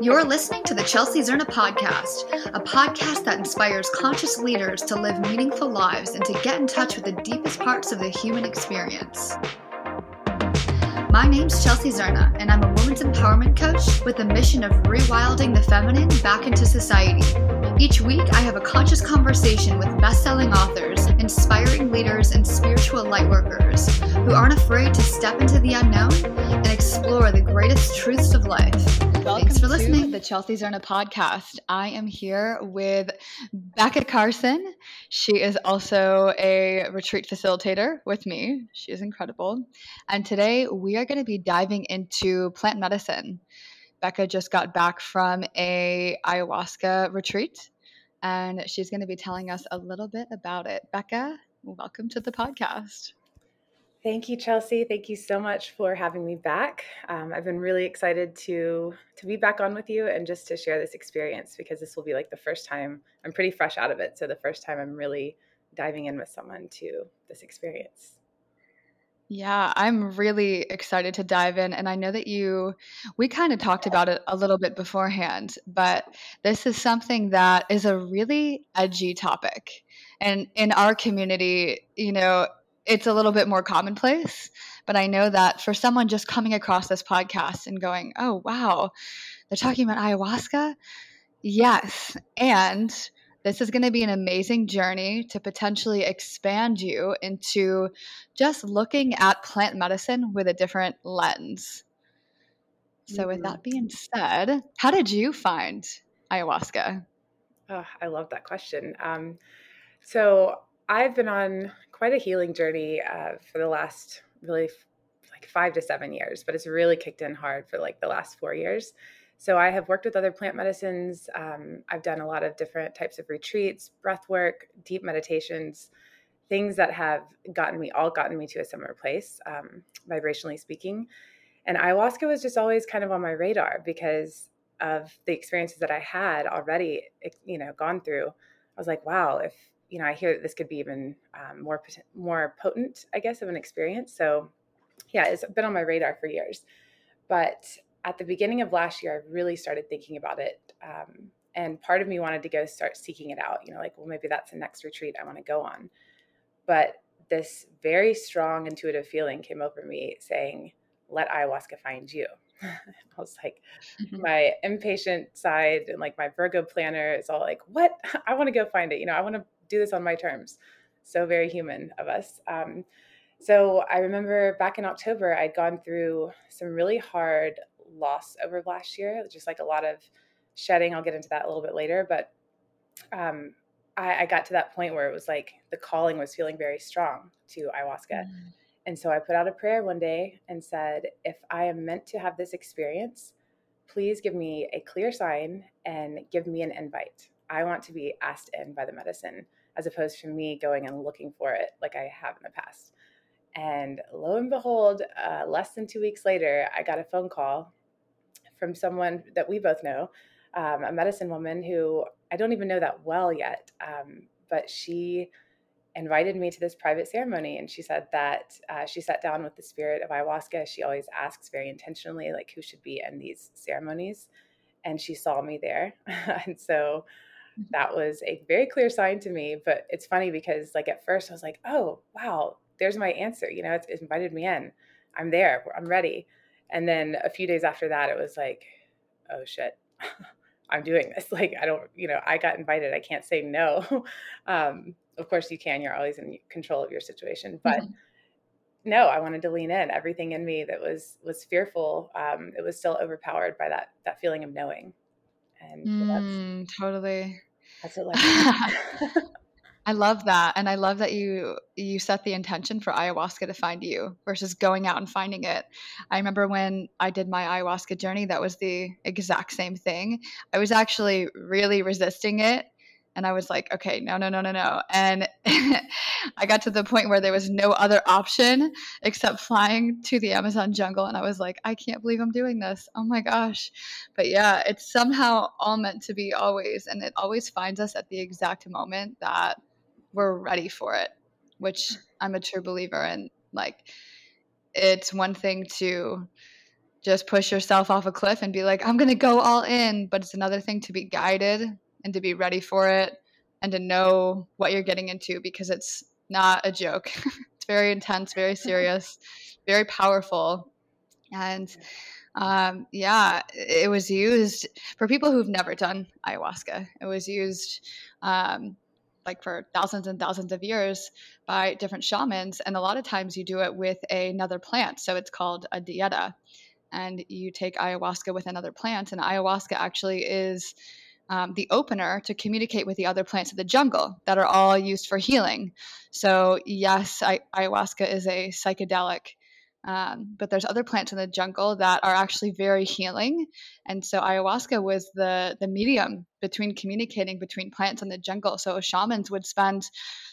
You're listening to the Chelsea Zerna podcast, a podcast that inspires conscious leaders to live meaningful lives and to get in touch with the deepest parts of the human experience. My name's Chelsea Zerna, and I'm a women's empowerment coach with the mission of rewilding the feminine back into society. Each week, I have a conscious conversation with best selling authors, inspiring leaders, and spiritual lightworkers who aren't afraid to step into the unknown and explore the greatest truths of life. Welcome Thanks for listening to the Chelsea Zerna podcast. I am here with Becca Carson. She is also a retreat facilitator with me. She is incredible. And today we are going to be diving into plant medicine. Becca just got back from a ayahuasca retreat and she's going to be telling us a little bit about it. Becca, welcome to the podcast. Thank you, Chelsea. Thank you so much for having me back. Um, I've been really excited to to be back on with you and just to share this experience because this will be like the first time I'm pretty fresh out of it. So the first time I'm really diving in with someone to this experience. Yeah, I'm really excited to dive in. And I know that you, we kind of talked about it a little bit beforehand, but this is something that is a really edgy topic. And in our community, you know, it's a little bit more commonplace. But I know that for someone just coming across this podcast and going, oh, wow, they're talking about ayahuasca? Yes. And this is going to be an amazing journey to potentially expand you into just looking at plant medicine with a different lens. So, with that mm-hmm. being said, how did you find ayahuasca? Oh, I love that question. Um, so, I've been on quite a healing journey uh, for the last really like five to seven years, but it's really kicked in hard for like the last four years. So I have worked with other plant medicines. Um, I've done a lot of different types of retreats, breath work, deep meditations, things that have gotten me all gotten me to a similar place, um, vibrationally speaking. And ayahuasca was just always kind of on my radar because of the experiences that I had already, you know, gone through. I was like, wow, if you know, I hear that this could be even um, more more potent, I guess, of an experience. So, yeah, it's been on my radar for years. But at the beginning of last year, I really started thinking about it, um, and part of me wanted to go start seeking it out. You know, like, well, maybe that's the next retreat I want to go on. But this very strong intuitive feeling came over me saying, "Let ayahuasca find you." I was like, mm-hmm. my impatient side and like my Virgo planner is all like, what? I want to go find it. You know, I want to do this on my terms. So very human of us. Um, so I remember back in October, I'd gone through some really hard loss over last year, just like a lot of shedding. I'll get into that a little bit later, but um, I, I, got to that point where it was like the calling was feeling very strong to ayahuasca. Mm. And so I put out a prayer one day and said, if I am meant to have this experience, please give me a clear sign and give me an invite. I want to be asked in by the medicine as opposed to me going and looking for it like I have in the past. And lo and behold, uh, less than two weeks later, I got a phone call from someone that we both know, um, a medicine woman who I don't even know that well yet, um, but she invited me to this private ceremony and she said that uh, she sat down with the spirit of ayahuasca she always asks very intentionally like who should be in these ceremonies and she saw me there and so Mm-hmm. that was a very clear sign to me. But it's funny because, like, at first I was like, oh, wow, there's my answer. You know, it's, it's invited me in. I'm there. I'm ready. And then a few days after that, it was like, oh, shit. I'm doing this. Like, I don't, you know, I got invited. I can't say no. um, of course, you can. You're always in control of your situation. But mm-hmm. no, I wanted to lean in. Everything in me that was was fearful, um, it was still overpowered by that that feeling of knowing and so that's, mm, totally that's it like I love that. And I love that you you set the intention for ayahuasca to find you versus going out and finding it. I remember when I did my ayahuasca journey, that was the exact same thing. I was actually really resisting it and I was like, okay, no, no, no, no, no. And I got to the point where there was no other option except flying to the Amazon jungle. And I was like, I can't believe I'm doing this. Oh my gosh. But yeah, it's somehow all meant to be always. And it always finds us at the exact moment that we're ready for it, which I'm a true believer in. Like, it's one thing to just push yourself off a cliff and be like, I'm going to go all in. But it's another thing to be guided and to be ready for it and to know what you're getting into because it's not a joke. it's very intense, very serious, very powerful. And um, yeah, it was used for people who've never done ayahuasca. It was used um, like for thousands and thousands of years by different shamans. And a lot of times you do it with another plant. So it's called a dieta and you take ayahuasca with another plant. And ayahuasca actually is um, the opener to communicate with the other plants of the jungle that are all used for healing. So, yes, I, ayahuasca is a psychedelic. Um, but there's other plants in the jungle that are actually very healing, and so ayahuasca was the the medium between communicating between plants in the jungle. So shamans would spend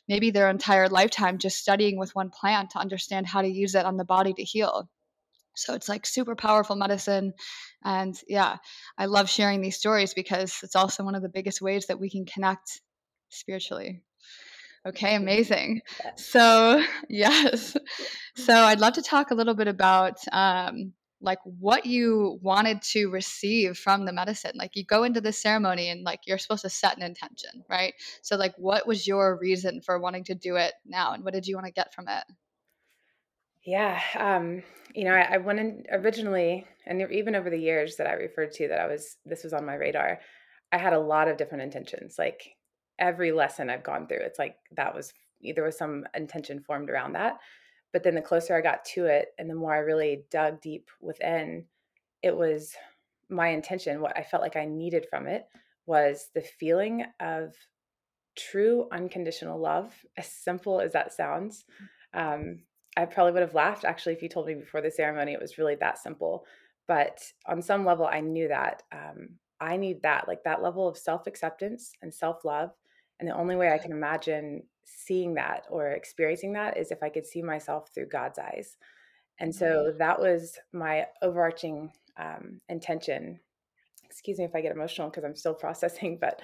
maybe their entire lifetime just studying with one plant to understand how to use it on the body to heal. So it's like super powerful medicine. And yeah, I love sharing these stories because it's also one of the biggest ways that we can connect spiritually. Okay, amazing. So, yes. So, I'd love to talk a little bit about um, like what you wanted to receive from the medicine. Like, you go into the ceremony and like you're supposed to set an intention, right? So, like, what was your reason for wanting to do it now, and what did you want to get from it? Yeah, um, you know, I, I went in originally, and even over the years that I referred to that I was this was on my radar. I had a lot of different intentions. Like every lesson I've gone through, it's like that was there was some intention formed around that. But then the closer I got to it, and the more I really dug deep within, it was my intention. What I felt like I needed from it was the feeling of true unconditional love. As simple as that sounds, um, I probably would have laughed actually if you told me before the ceremony it was really that simple. But on some level, I knew that um, I need that, like that level of self acceptance and self love. And the only way I can imagine seeing that or experiencing that is if I could see myself through God's eyes. And so mm-hmm. that was my overarching um, intention. Excuse me if I get emotional because I'm still processing, but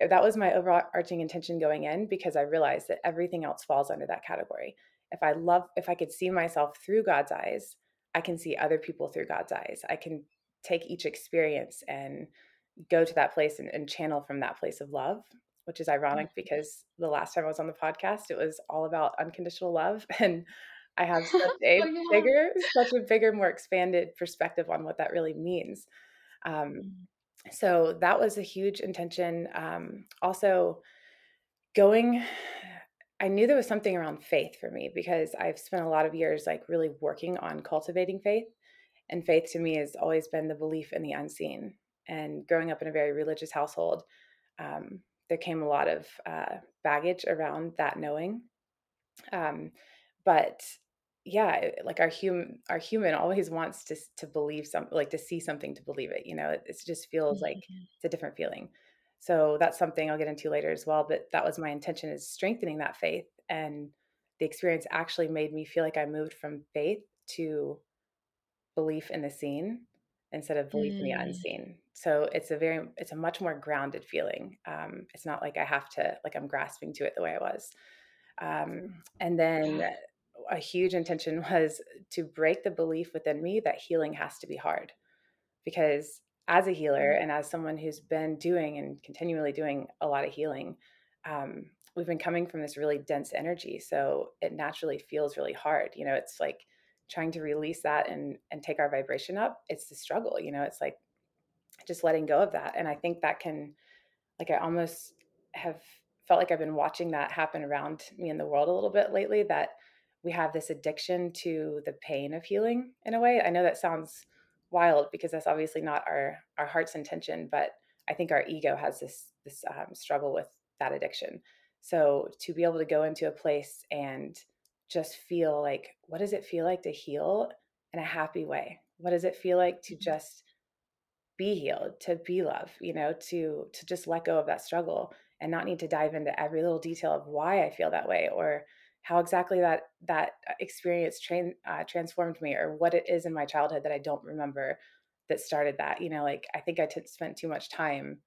that was my overarching intention going in because I realized that everything else falls under that category if I love, if I could see myself through God's eyes, I can see other people through God's eyes. I can take each experience and go to that place and, and channel from that place of love, which is ironic because the last time I was on the podcast, it was all about unconditional love. And I have such a oh, yeah. bigger, such a bigger, more expanded perspective on what that really means. Um, mm. so that was a huge intention. Um, also, going I knew there was something around faith for me because I've spent a lot of years like really working on cultivating faith. And faith to me has always been the belief in the unseen. And growing up in a very religious household, um, there came a lot of uh, baggage around that knowing. Um, but yeah, like our human, our human always wants to to believe something, like to see something to believe it. You know, it, it just feels mm-hmm. like it's a different feeling. So that's something I'll get into later as well. But that was my intention is strengthening that faith. And the experience actually made me feel like I moved from faith to belief in the seen instead of belief mm. in the mm. unseen. So it's a very, it's a much more grounded feeling. Um, it's not like I have to, like I'm grasping to it the way I was. Um, and then a huge intention was to break the belief within me that healing has to be hard because as a healer mm-hmm. and as someone who's been doing and continually doing a lot of healing, um, we've been coming from this really dense energy. So it naturally feels really hard. You know, it's like trying to release that and and take our vibration up. It's the struggle. You know, it's like just letting go of that. And I think that can, like, I almost have felt like I've been watching that happen around me in the world a little bit lately. That we have this addiction to the pain of healing in a way. I know that sounds wild because that's obviously not our our heart's intention but i think our ego has this this um, struggle with that addiction so to be able to go into a place and just feel like what does it feel like to heal in a happy way what does it feel like to mm-hmm. just be healed to be love you know to to just let go of that struggle and not need to dive into every little detail of why i feel that way or how exactly that that uh, experience train uh, transformed me or what it is in my childhood that I don't remember that started that you know like I think I t- spent too much time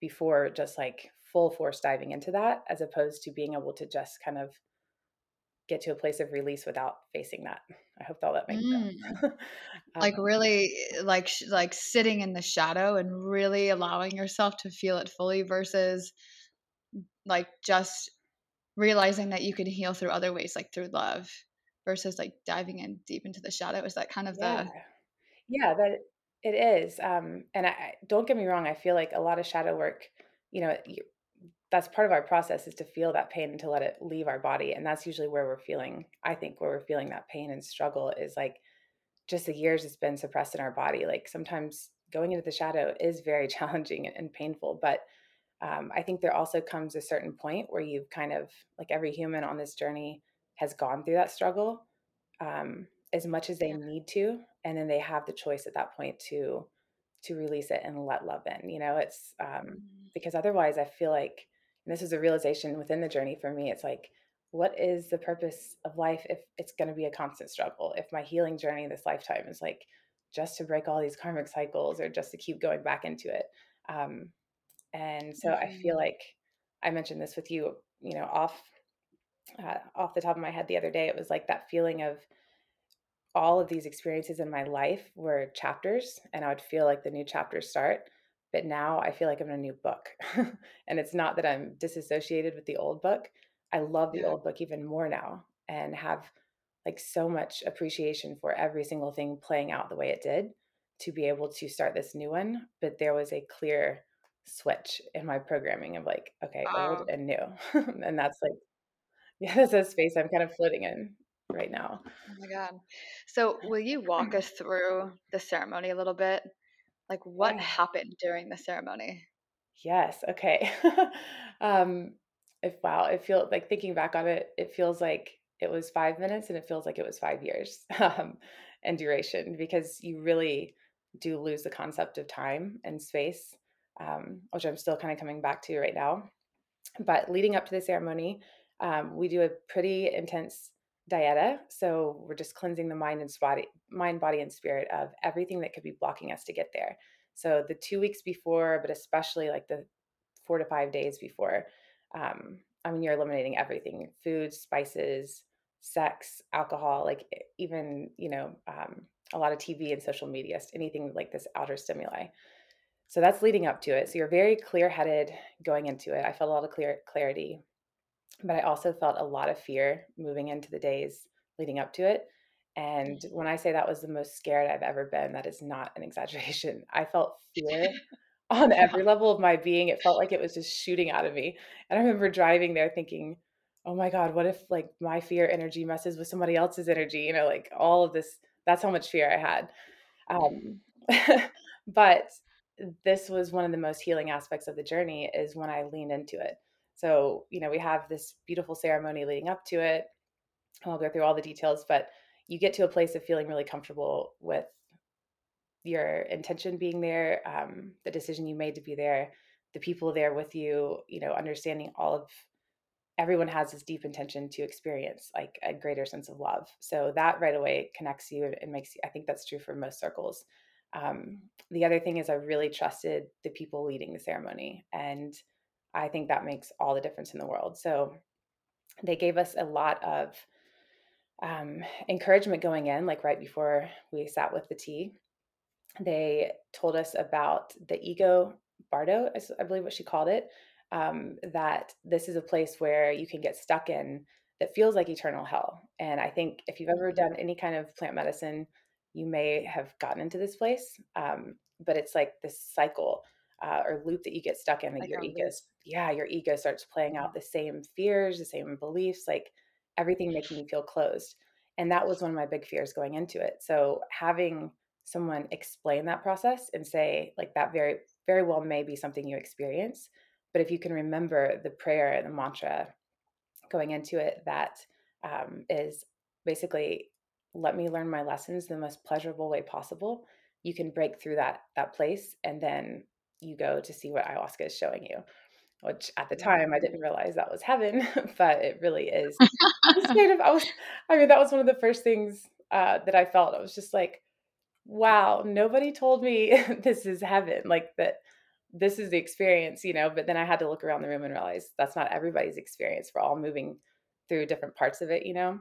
before just like full force diving into that as opposed to being able to just kind of get to a place of release without facing that. I hope that all that makes mm. sense. um, like really like like sitting in the shadow and really allowing yourself to feel it fully versus like just realizing that you can heal through other ways like through love versus like diving in deep into the shadow is that kind of yeah. the yeah that it is um and I don't get me wrong I feel like a lot of shadow work you know that's part of our process is to feel that pain and to let it leave our body and that's usually where we're feeling i think where we're feeling that pain and struggle is like just the years it's been suppressed in our body like sometimes going into the shadow is very challenging and painful but um, i think there also comes a certain point where you've kind of like every human on this journey has gone through that struggle um, as much as they yeah. need to and then they have the choice at that point to to release it and let love in you know it's um, mm-hmm. because otherwise i feel like and this is a realization within the journey for me it's like what is the purpose of life if it's going to be a constant struggle? If my healing journey this lifetime is like just to break all these karmic cycles or just to keep going back into it. Um, and so mm-hmm. i feel like i mentioned this with you you know off uh, off the top of my head the other day it was like that feeling of all of these experiences in my life were chapters and i would feel like the new chapters start but now I feel like I'm in a new book. and it's not that I'm disassociated with the old book. I love the yeah. old book even more now and have like so much appreciation for every single thing playing out the way it did to be able to start this new one. But there was a clear switch in my programming of like, okay, old um and new. and that's like, yeah, that's a space I'm kind of floating in right now. Oh my God. So, will you walk us through the ceremony a little bit? Like what yeah. happened during the ceremony? Yes. Okay. um, if wow, it feels like thinking back on it, it feels like it was five minutes and it feels like it was five years um, and duration because you really do lose the concept of time and space, um, which I'm still kind of coming back to right now. But leading up to the ceremony, um, we do a pretty intense dieta. So we're just cleansing the mind and body, mind, body, and spirit of everything that could be blocking us to get there. So the two weeks before, but especially like the four to five days before, um, I mean, you're eliminating everything: food, spices, sex, alcohol, like even you know um, a lot of TV and social media, anything like this outer stimuli. So that's leading up to it. So you're very clear headed going into it. I felt a lot of clear clarity but I also felt a lot of fear moving into the days leading up to it. And mm. when I say that was the most scared I've ever been, that is not an exaggeration. I felt fear on every level of my being. It felt like it was just shooting out of me. And I remember driving there thinking, oh my God, what if like my fear energy messes with somebody else's energy? You know, like all of this, that's how much fear I had. Um, but this was one of the most healing aspects of the journey is when I leaned into it. So, you know, we have this beautiful ceremony leading up to it. I'll go through all the details, but you get to a place of feeling really comfortable with your intention being there, um, the decision you made to be there, the people there with you, you know, understanding all of everyone has this deep intention to experience like a greater sense of love. So that right away connects you and makes you, I think that's true for most circles. Um, the other thing is I really trusted the people leading the ceremony and I think that makes all the difference in the world. So they gave us a lot of um, encouragement going in, like right before we sat with the tea. They told us about the ego bardo, I believe what she called it, um, that this is a place where you can get stuck in that feels like eternal hell. And I think if you've ever done any kind of plant medicine, you may have gotten into this place. Um, but it's like this cycle uh, or loop that you get stuck in that like your ego yeah your ego starts playing out the same fears the same beliefs like everything making you feel closed and that was one of my big fears going into it. So having someone explain that process and say like that very very well may be something you experience but if you can remember the prayer and the mantra going into it that um, is basically let me learn my lessons the most pleasurable way possible you can break through that that place and then you go to see what ayahuasca is showing you which at the time I didn't realize that was heaven, but it really is. state of, I, was, I mean, that was one of the first things uh, that I felt. I was just like, wow, nobody told me this is heaven, like that this is the experience, you know. But then I had to look around the room and realize that's not everybody's experience. We're all moving through different parts of it, you know.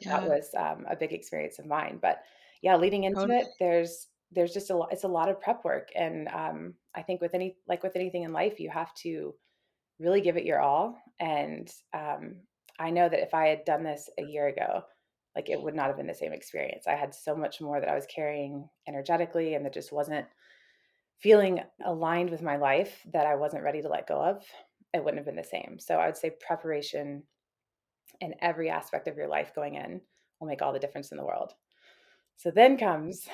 Yeah. That was um, a big experience of mine. But yeah, leading into totally. it, there's there's just a lot. It's a lot of prep work, and um, I think with any like with anything in life, you have to really give it your all. And um, I know that if I had done this a year ago, like it would not have been the same experience. I had so much more that I was carrying energetically, and that just wasn't feeling aligned with my life that I wasn't ready to let go of. It wouldn't have been the same. So I would say preparation in every aspect of your life going in will make all the difference in the world. So then comes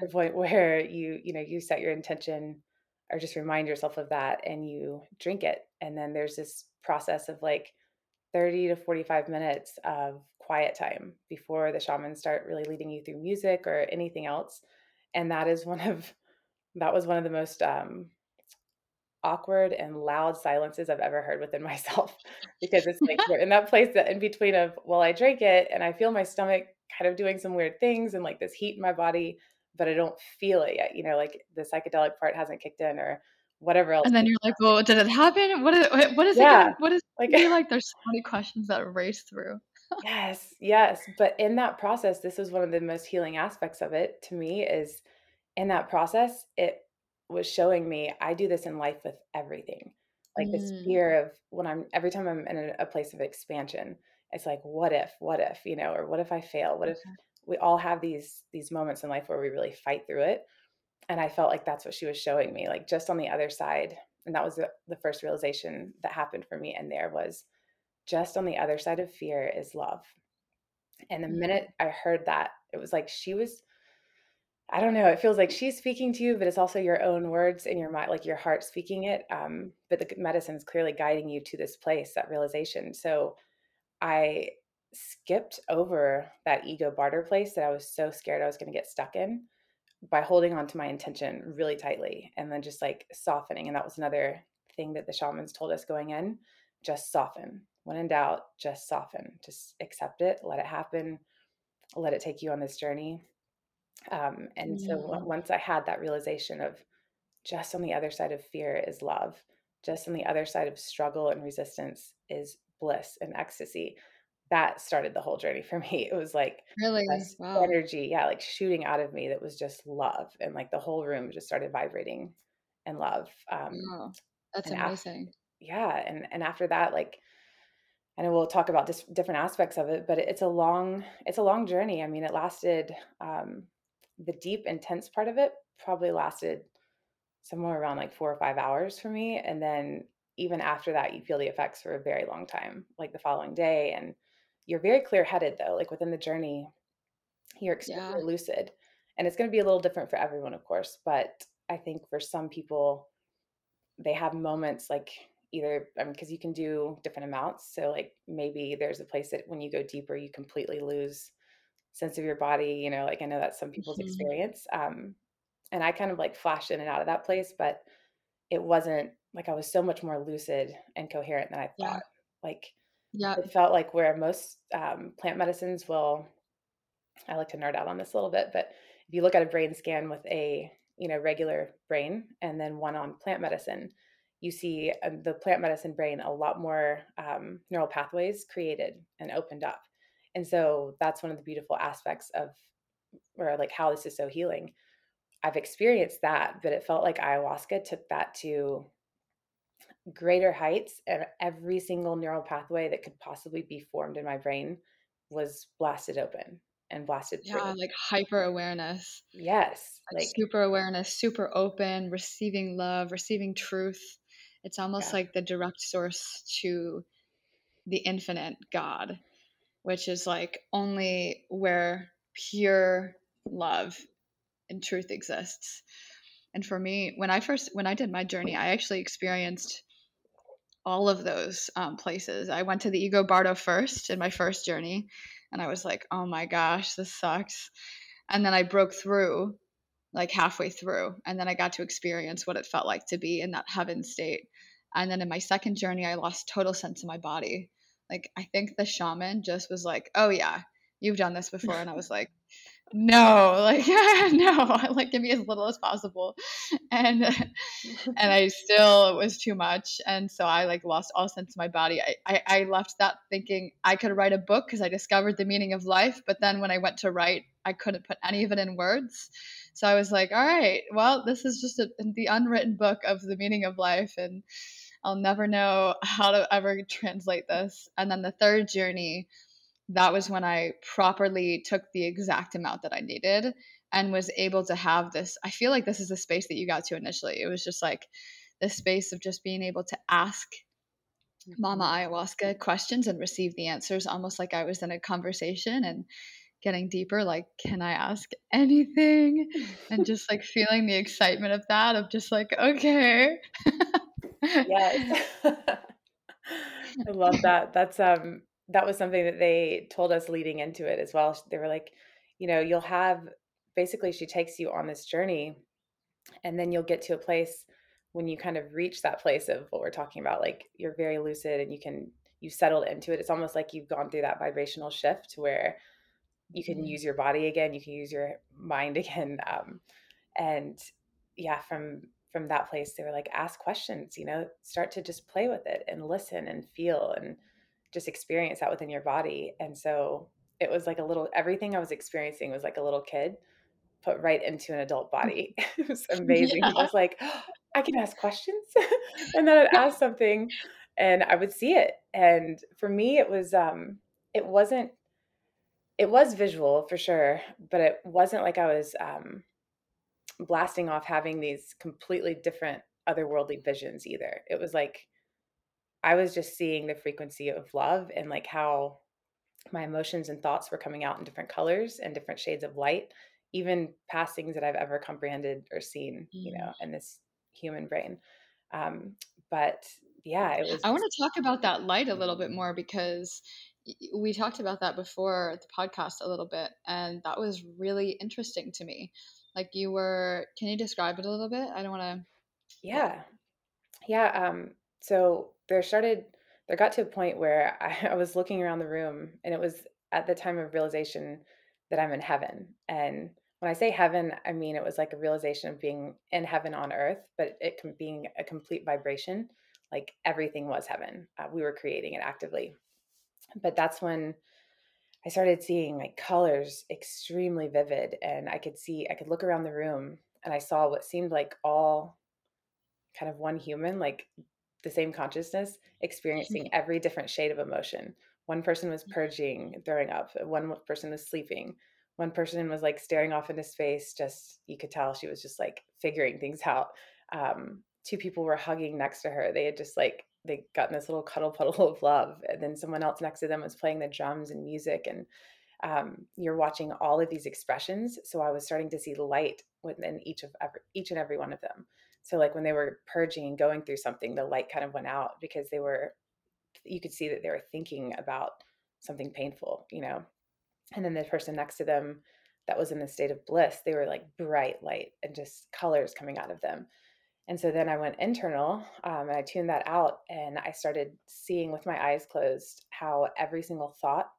the point where you, you know, you set your intention or just remind yourself of that and you drink it. And then there's this process of like 30 to 45 minutes of quiet time before the shamans start really leading you through music or anything else. And that is one of that was one of the most um, awkward and loud silences I've ever heard within myself because it's like we're in that place that in between of well I drink it and I feel my stomach kind of doing some weird things and like this heat in my body but I don't feel it yet you know like the psychedelic part hasn't kicked in or whatever else and then you're like well did it happen what is what is yeah. it what is like I like there's so many questions that race through yes yes but in that process this is one of the most healing aspects of it to me is in that process it was showing me I do this in life with everything. Like mm. this fear of when I'm every time I'm in a, a, place of expansion, it's like what if, what if, you know, or what if I fail? What if we all have these these moments in life where we really fight through it? And I felt like that's what she was showing me, like just on the other side. And that was the, the first realization that happened for me. And there was just on the other side of fear is love. And the mm. minute I heard that, it was like she was I don't know. It feels like she's speaking to you, but it's also your own words in your mind, like your heart speaking it. Um, but the medicine is clearly guiding you to this place, that realization. So I skipped over that ego bardo place that I was so scared I was going to get stuck in by holding on to my intention really tightly and then just like softening. And that was another thing that the shamans told us going in just soften. When in doubt, just soften. Just accept it, let it happen, let it take you on this journey um, and so once I had that realization of just on the other side of fear is love, just on the other side of struggle and resistance is bliss and ecstasy. That started the whole journey for me. It was like really wow. energy, yeah, like shooting out of me that was just love, and like the whole room just started vibrating in love. Um, wow. That's amazing. After, yeah, and and after that, like and we'll talk about just different aspects of it but it's a long it's a long journey i mean it lasted um, the deep, intense part of it probably lasted somewhere around like four or five hours for me. And then even after that, you feel the effects for a very long time, like the following day. And you're very clear headed though, like within the journey, you're extremely yeah. lucid. And it's going to be a little different for everyone, of course. But I think for some people, they have moments like either because I mean, you can do different amounts. So, like, maybe there's a place that when you go deeper, you completely lose sense of your body you know like i know that's some people's mm-hmm. experience um and i kind of like flashed in and out of that place but it wasn't like i was so much more lucid and coherent than i thought yeah. like yeah it felt like where most um, plant medicines will i like to nerd out on this a little bit but if you look at a brain scan with a you know regular brain and then one on plant medicine you see uh, the plant medicine brain a lot more um, neural pathways created and opened up and so that's one of the beautiful aspects of or like how this is so healing. I've experienced that, but it felt like ayahuasca took that to greater heights and every single neural pathway that could possibly be formed in my brain was blasted open and blasted yeah, through. like hyper awareness. Yes. Like, like, super awareness, super open, receiving love, receiving truth. It's almost yeah. like the direct source to the infinite God which is like only where pure love and truth exists. And for me, when I first when I did my journey, I actually experienced all of those um, places. I went to the Ego Bardo first in my first journey, and I was like, "Oh my gosh, this sucks." And then I broke through, like halfway through, and then I got to experience what it felt like to be in that heaven state. And then in my second journey, I lost total sense of my body. Like I think the shaman just was like, "Oh yeah, you've done this before," and I was like, no, like no, like give me as little as possible. And and I still it was too much. And so I like lost all sense of my body. I, I, I left that thinking I could write a book because I discovered the meaning of life. But then when I went to write, I couldn't put any of it in words. So I was like, all right, well, this is just a, the unwritten book of the meaning of life. And I'll never know how to ever translate this. And then the third journey that was when I properly took the exact amount that I needed and was able to have this. I feel like this is the space that you got to initially. It was just like the space of just being able to ask Mama mm-hmm. Ayahuasca questions and receive the answers almost like I was in a conversation and getting deeper like can i ask anything and just like feeling the excitement of that of just like okay yes i love that that's um that was something that they told us leading into it as well. They were like, you know, you'll have basically she takes you on this journey and then you'll get to a place when you kind of reach that place of what we're talking about like you're very lucid and you can you settled into it it's almost like you've gone through that vibrational shift where you can mm-hmm. use your body again you can use your mind again um, and yeah from from that place they were like ask questions you know start to just play with it and listen and feel and just experience that within your body. And so it was like a little everything I was experiencing was like a little kid put right into an adult body. it was amazing. Yeah. I was like, oh, I can ask questions. and then I'd ask something and I would see it. And for me it was um it wasn't it was visual for sure, but it wasn't like I was um blasting off having these completely different otherworldly visions either. It was like I was just seeing the frequency of love and like how my emotions and thoughts were coming out in different colors and different shades of light, even past things that I've ever comprehended or seen, mm. you know, in this human brain. Um, but yeah, it was. I want to talk about that light a little bit more because we talked about that before the podcast a little bit, and that was really interesting to me. Like you were, can you describe it a little bit? I don't want to. Yeah, yeah. Um, so there started there got to a point where I, I was looking around the room and it was at the time of realization that I'm in heaven. And when I say heaven, I mean it was like a realization of being in heaven on earth, but it being a complete vibration. Like everything was heaven. Uh, we were creating it actively. But that's when I started seeing like colors extremely vivid, and I could see, I could look around the room and I saw what seemed like all kind of one human, like the same consciousness experiencing every different shade of emotion. One person was mm-hmm. purging, throwing up, one person was sleeping, one person was like staring off into space, just you could tell she was just like figuring things out. Um, two people were hugging next to her. They had just like they got in this little cuddle puddle of love, and then someone else next to them was playing the drums and music, and um, you're watching all of these expressions. So I was starting to see light within each of every, each and every one of them. So like when they were purging and going through something, the light kind of went out because they were you could see that they were thinking about something painful, you know. And then the person next to them that was in the state of bliss, they were like bright light and just colors coming out of them. And so then I went internal um, and I tuned that out and I started seeing with my eyes closed how every single thought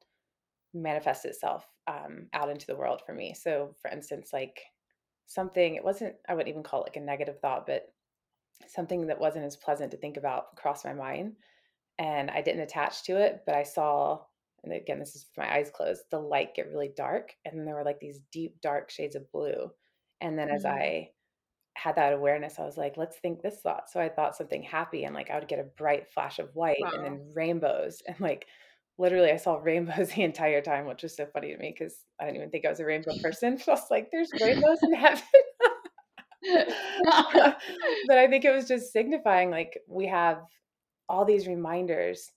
manifests itself um, out into the world for me. So, for instance, like something it wasn't i wouldn't even call it like a negative thought but something that wasn't as pleasant to think about crossed my mind and i didn't attach to it but i saw and again this is my eyes closed the light get really dark and then there were like these deep dark shades of blue and then mm-hmm. as i had that awareness i was like let's think this thought so i thought something happy and like i would get a bright flash of white wow. and then rainbows and like literally I saw rainbows the entire time, which was so funny to me because I didn't even think I was a rainbow person. I was like, there's rainbows in heaven. but I think it was just signifying like we have all these reminders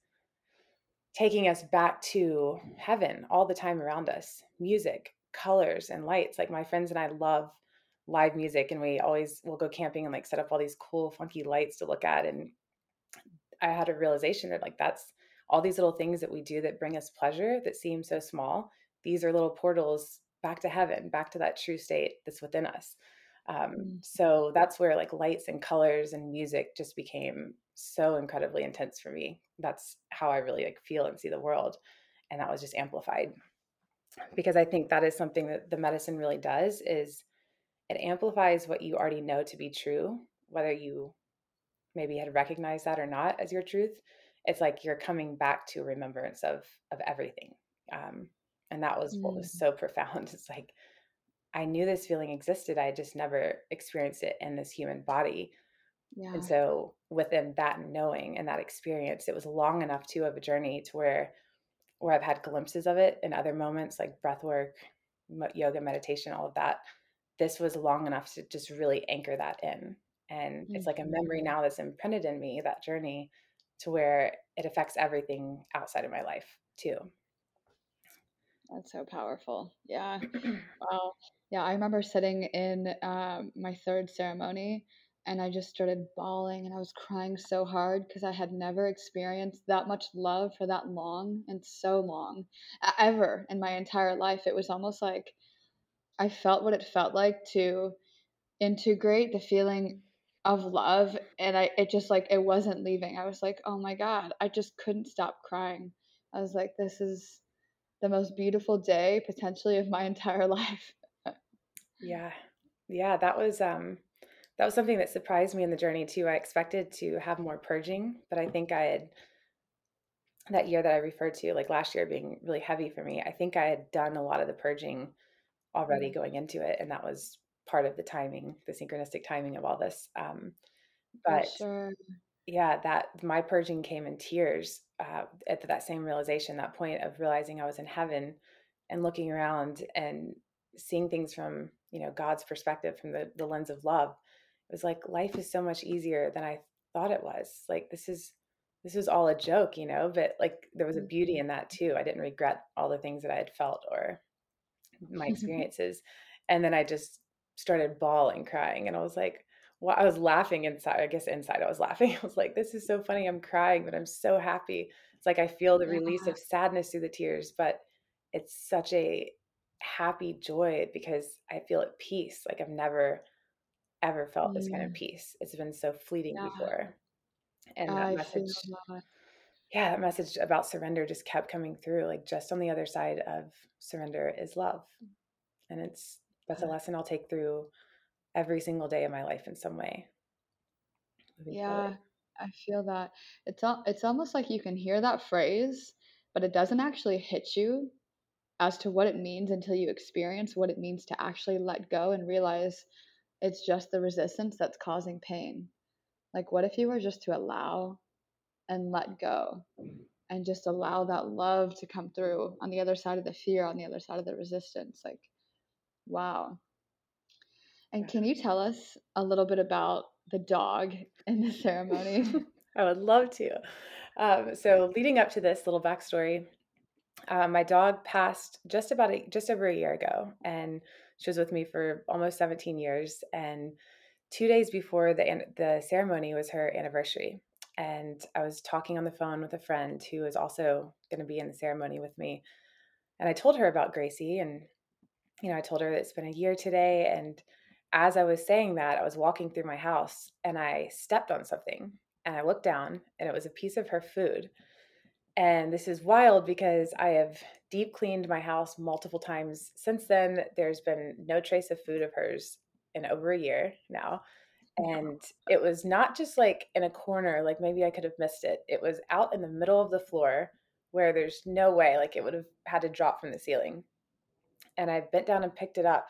taking us back to heaven all the time around us music, colors, and lights. Like my friends and I love live music, and we always will go camping and like set up all these cool, funky lights to look at. And I had a realization that like that's all these little things that we do that bring us pleasure that seem so small these are little portals back to heaven back to that true state that's within us um, mm. so that's where like lights and colors and music just became so incredibly intense for me that's how i really like feel and see the world and that was just amplified because I think that is something that the medicine really does is it amplifies what you already know to be true, whether you maybe had recognized that or not as your truth. It's like you're coming back to remembrance of of everything. Um, and that was what was mm. so profound. It's like I knew this feeling existed. I just never experienced it in this human body. Yeah. And so within that knowing and that experience, it was long enough too of a journey to where where I've had glimpses of it in other moments like breath work, yoga, meditation, all of that. This was long enough to just really anchor that in. And mm-hmm. it's like a memory mm-hmm. now that's imprinted in me, that journey to where it affects everything outside of my life too. That's so powerful. Yeah. wow. Yeah, I remember sitting in um, my third ceremony and I just started bawling and I was crying so hard because I had never experienced that much love for that long and so long ever in my entire life. It was almost like I felt what it felt like to integrate the feeling of love and I it just like it wasn't leaving. I was like, "Oh my god, I just couldn't stop crying." I was like, "This is the most beautiful day potentially of my entire life." yeah. Yeah, that was um that was something that surprised me in the journey too. I expected to have more purging, but I think I had that year that I referred to, like last year being really heavy for me, I think I had done a lot of the purging already mm. going into it. And that was part of the timing, the synchronistic timing of all this. Um, but sure. yeah, that my purging came in tears uh, at that same realization, that point of realizing I was in heaven and looking around and seeing things from, you know, God's perspective, from the, the lens of love it was like life is so much easier than I thought it was. Like this is this was all a joke, you know, but like there was a beauty mm-hmm. in that too. I didn't regret all the things that I had felt or my experiences. and then I just started bawling, crying, and I was like, well, I was laughing inside. I guess inside I was laughing. I was like, this is so funny. I'm crying, but I'm so happy. It's like I feel the release of sadness through the tears, but it's such a happy joy because I feel at peace. Like I've never ever felt this kind of mm. peace. It's been so fleeting yeah. before. And that I message, that. yeah, that message about surrender just kept coming through. Like just on the other side of surrender is love. And it's that's a lesson I'll take through every single day of my life in some way. Yeah. I feel that. It's all, it's almost like you can hear that phrase, but it doesn't actually hit you as to what it means until you experience what it means to actually let go and realize it's just the resistance that's causing pain. Like, what if you were just to allow and let go and just allow that love to come through on the other side of the fear, on the other side of the resistance? Like, wow. And can you tell us a little bit about the dog in the ceremony? I would love to. Um, so, leading up to this little backstory, uh, my dog passed just about a, just over a year ago, and she was with me for almost 17 years. And two days before the, the ceremony was her anniversary. And I was talking on the phone with a friend who was also going to be in the ceremony with me. And I told her about Gracie. And, you know, I told her that it's been a year today. And as I was saying that, I was walking through my house and I stepped on something. And I looked down and it was a piece of her food. And this is wild because I have deep cleaned my house multiple times since then. There's been no trace of food of hers in over a year now. And it was not just like in a corner, like maybe I could have missed it. It was out in the middle of the floor where there's no way, like it would have had to drop from the ceiling. And I bent down and picked it up.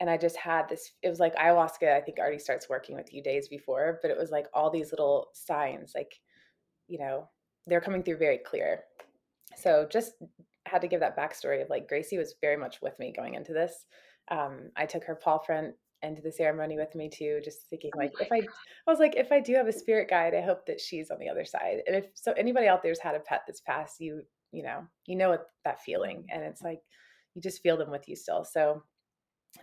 And I just had this, it was like ayahuasca, I think already starts working with you days before, but it was like all these little signs, like, you know, they're coming through very clear. So just had to give that backstory of like Gracie was very much with me going into this. Um, I took her paw print into the ceremony with me too, just thinking oh like if I, I was like if I do have a spirit guide, I hope that she's on the other side. And if so, anybody out there's had a pet that's passed, you you know you know what that feeling, and it's like you just feel them with you still. So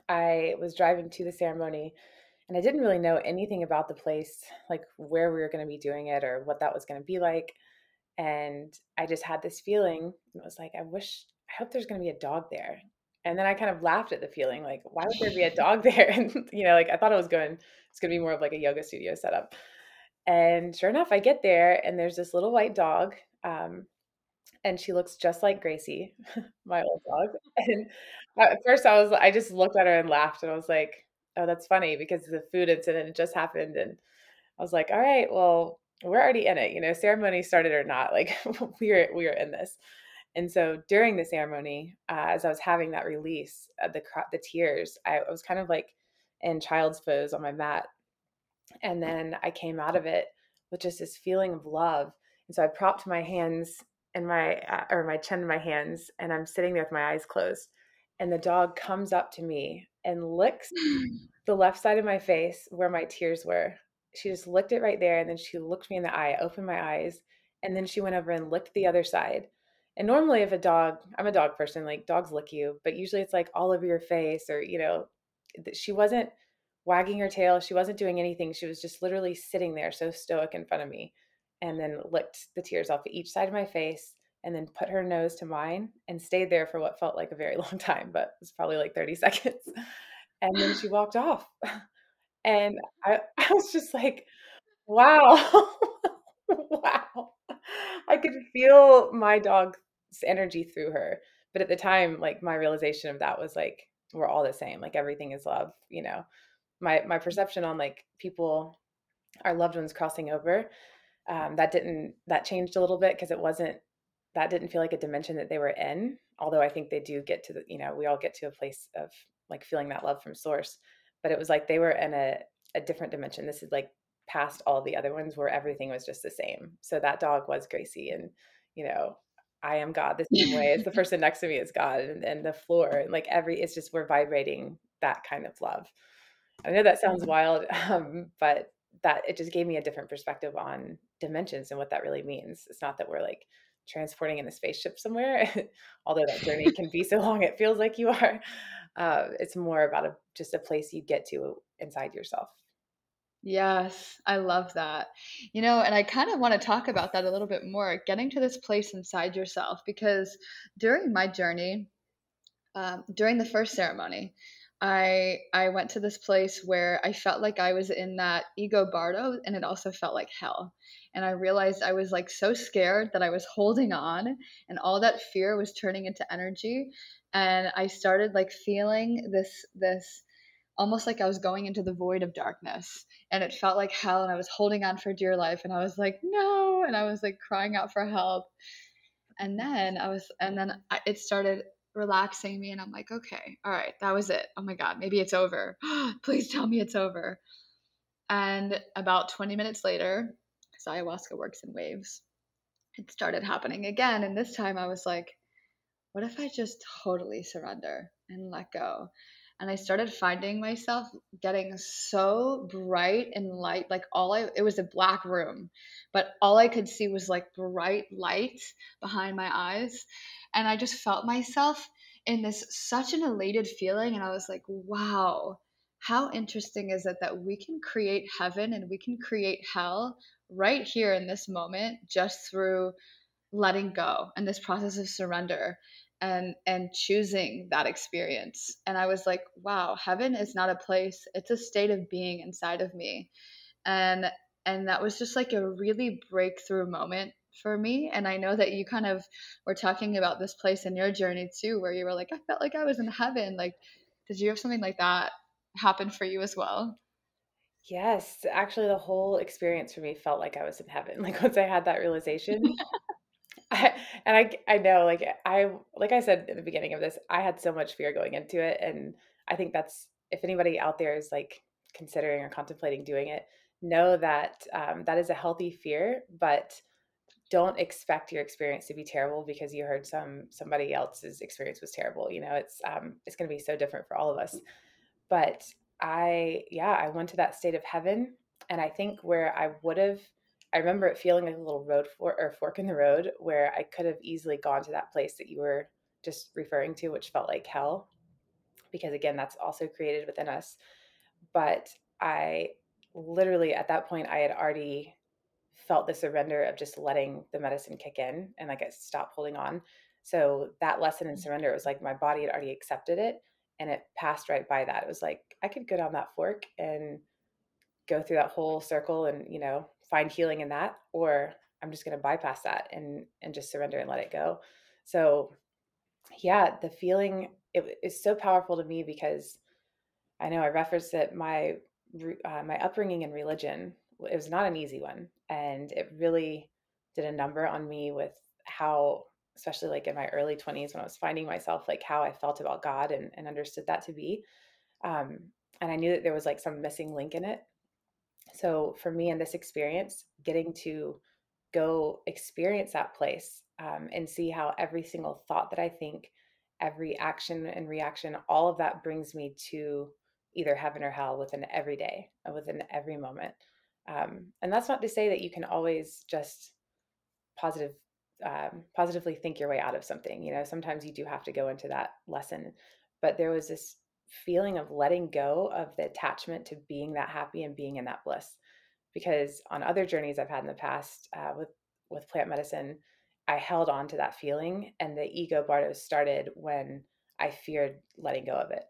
I was driving to the ceremony and I didn't really know anything about the place, like where we were going to be doing it or what that was going to be like. And I just had this feeling. It was like, I wish, I hope there's going to be a dog there. And then I kind of laughed at the feeling, like, why would there be a dog there? And you know, like I thought it was going, it's going to be more of like a yoga studio setup. And sure enough, I get there and there's this little white dog. Um, and she looks just like Gracie, my old dog. And at first, I was I just looked at her and laughed, and I was like, "Oh, that's funny," because the food incident just happened, and I was like, "All right, well, we're already in it, you know, ceremony started or not, like we are we are in this." And so during the ceremony, uh, as I was having that release of the the tears, I, I was kind of like in child's pose on my mat, and then I came out of it with just this feeling of love. And so I propped my hands and my uh, or my chin in my hands, and I'm sitting there with my eyes closed. And the dog comes up to me and licks the left side of my face where my tears were. She just licked it right there, and then she looked me in the eye, opened my eyes, and then she went over and licked the other side and normally, if a dog, I'm a dog person, like dogs lick you, but usually it's like all over your face or, you know, she wasn't wagging her tail. She wasn't doing anything. She was just literally sitting there so stoic in front of me and then licked the tears off each side of my face and then put her nose to mine and stayed there for what felt like a very long time, but it was probably like 30 seconds. And then she walked off. And I, I was just like, wow. wow. I could feel my dog's energy through her. But at the time, like my realization of that was like, we're all the same. Like everything is love, you know. My my perception on like people, our loved ones crossing over, um, that didn't that changed a little bit because it wasn't that didn't feel like a dimension that they were in. Although I think they do get to the, you know, we all get to a place of like feeling that love from source. But it was like they were in a, a different dimension. This is like past all the other ones where everything was just the same. So that dog was Gracie and you know, I am God the same way as the person next to me is God and, and the floor and like every it's just we're vibrating that kind of love. I know that sounds mm-hmm. wild, um, but that it just gave me a different perspective on dimensions and what that really means. It's not that we're like transporting in a spaceship somewhere, although that journey can be so long it feels like you are. Uh, it's more about a, just a place you get to inside yourself. Yes, I love that. You know, and I kind of want to talk about that a little bit more, getting to this place inside yourself, because during my journey, um, during the first ceremony, I I went to this place where I felt like I was in that ego bardo, and it also felt like hell. And I realized I was like so scared that I was holding on, and all that fear was turning into energy. And I started like feeling this this almost like I was going into the void of darkness and it felt like hell and I was holding on for dear life and I was like no and I was like crying out for help and then I was and then I, it started relaxing me and I'm like okay all right that was it oh my god maybe it's over please tell me it's over and about 20 minutes later because ayahuasca works in waves it started happening again and this time I was like what if I just totally surrender and let go and I started finding myself getting so bright and light. Like all I, it was a black room, but all I could see was like bright light behind my eyes. And I just felt myself in this such an elated feeling. And I was like, wow, how interesting is it that we can create heaven and we can create hell right here in this moment just through letting go and this process of surrender and and choosing that experience and i was like wow heaven is not a place it's a state of being inside of me and and that was just like a really breakthrough moment for me and i know that you kind of were talking about this place in your journey too where you were like i felt like i was in heaven like did you have something like that happen for you as well? Yes actually the whole experience for me felt like i was in heaven like once i had that realization. I, and I I know like I like I said in the beginning of this, I had so much fear going into it, and I think that's if anybody out there is like considering or contemplating doing it, know that um, that is a healthy fear, but don't expect your experience to be terrible because you heard some somebody else's experience was terrible. You know, it's um, it's going to be so different for all of us. But I yeah, I went to that state of heaven, and I think where I would have I remember it feeling like a little road for, or fork in the road where I could have easily gone to that place that you were just referring to, which felt like hell, because again, that's also created within us. But I literally at that point, I had already felt the surrender of just letting the medicine kick in and like I stopped holding on. So that lesson in surrender, it was like my body had already accepted it and it passed right by that. It was like I could go down that fork and go through that whole circle and, you know, find healing in that or I'm just going to bypass that and and just surrender and let it go. So yeah, the feeling it is so powerful to me because I know I referenced that my uh, my upbringing in religion it was not an easy one, and it really did a number on me with how, especially like in my early 20s when I was finding myself, like how I felt about God and, and understood that to be. Um, and I knew that there was like some missing link in it. So for me in this experience, getting to go experience that place um, and see how every single thought that I think, every action and reaction, all of that brings me to either heaven or hell within every day, within every moment. Um, and that's not to say that you can always just positive, um, positively think your way out of something. You know, sometimes you do have to go into that lesson. But there was this feeling of letting go of the attachment to being that happy and being in that bliss. Because on other journeys I've had in the past uh, with with plant medicine, I held on to that feeling, and the ego Bardos started when I feared letting go of it.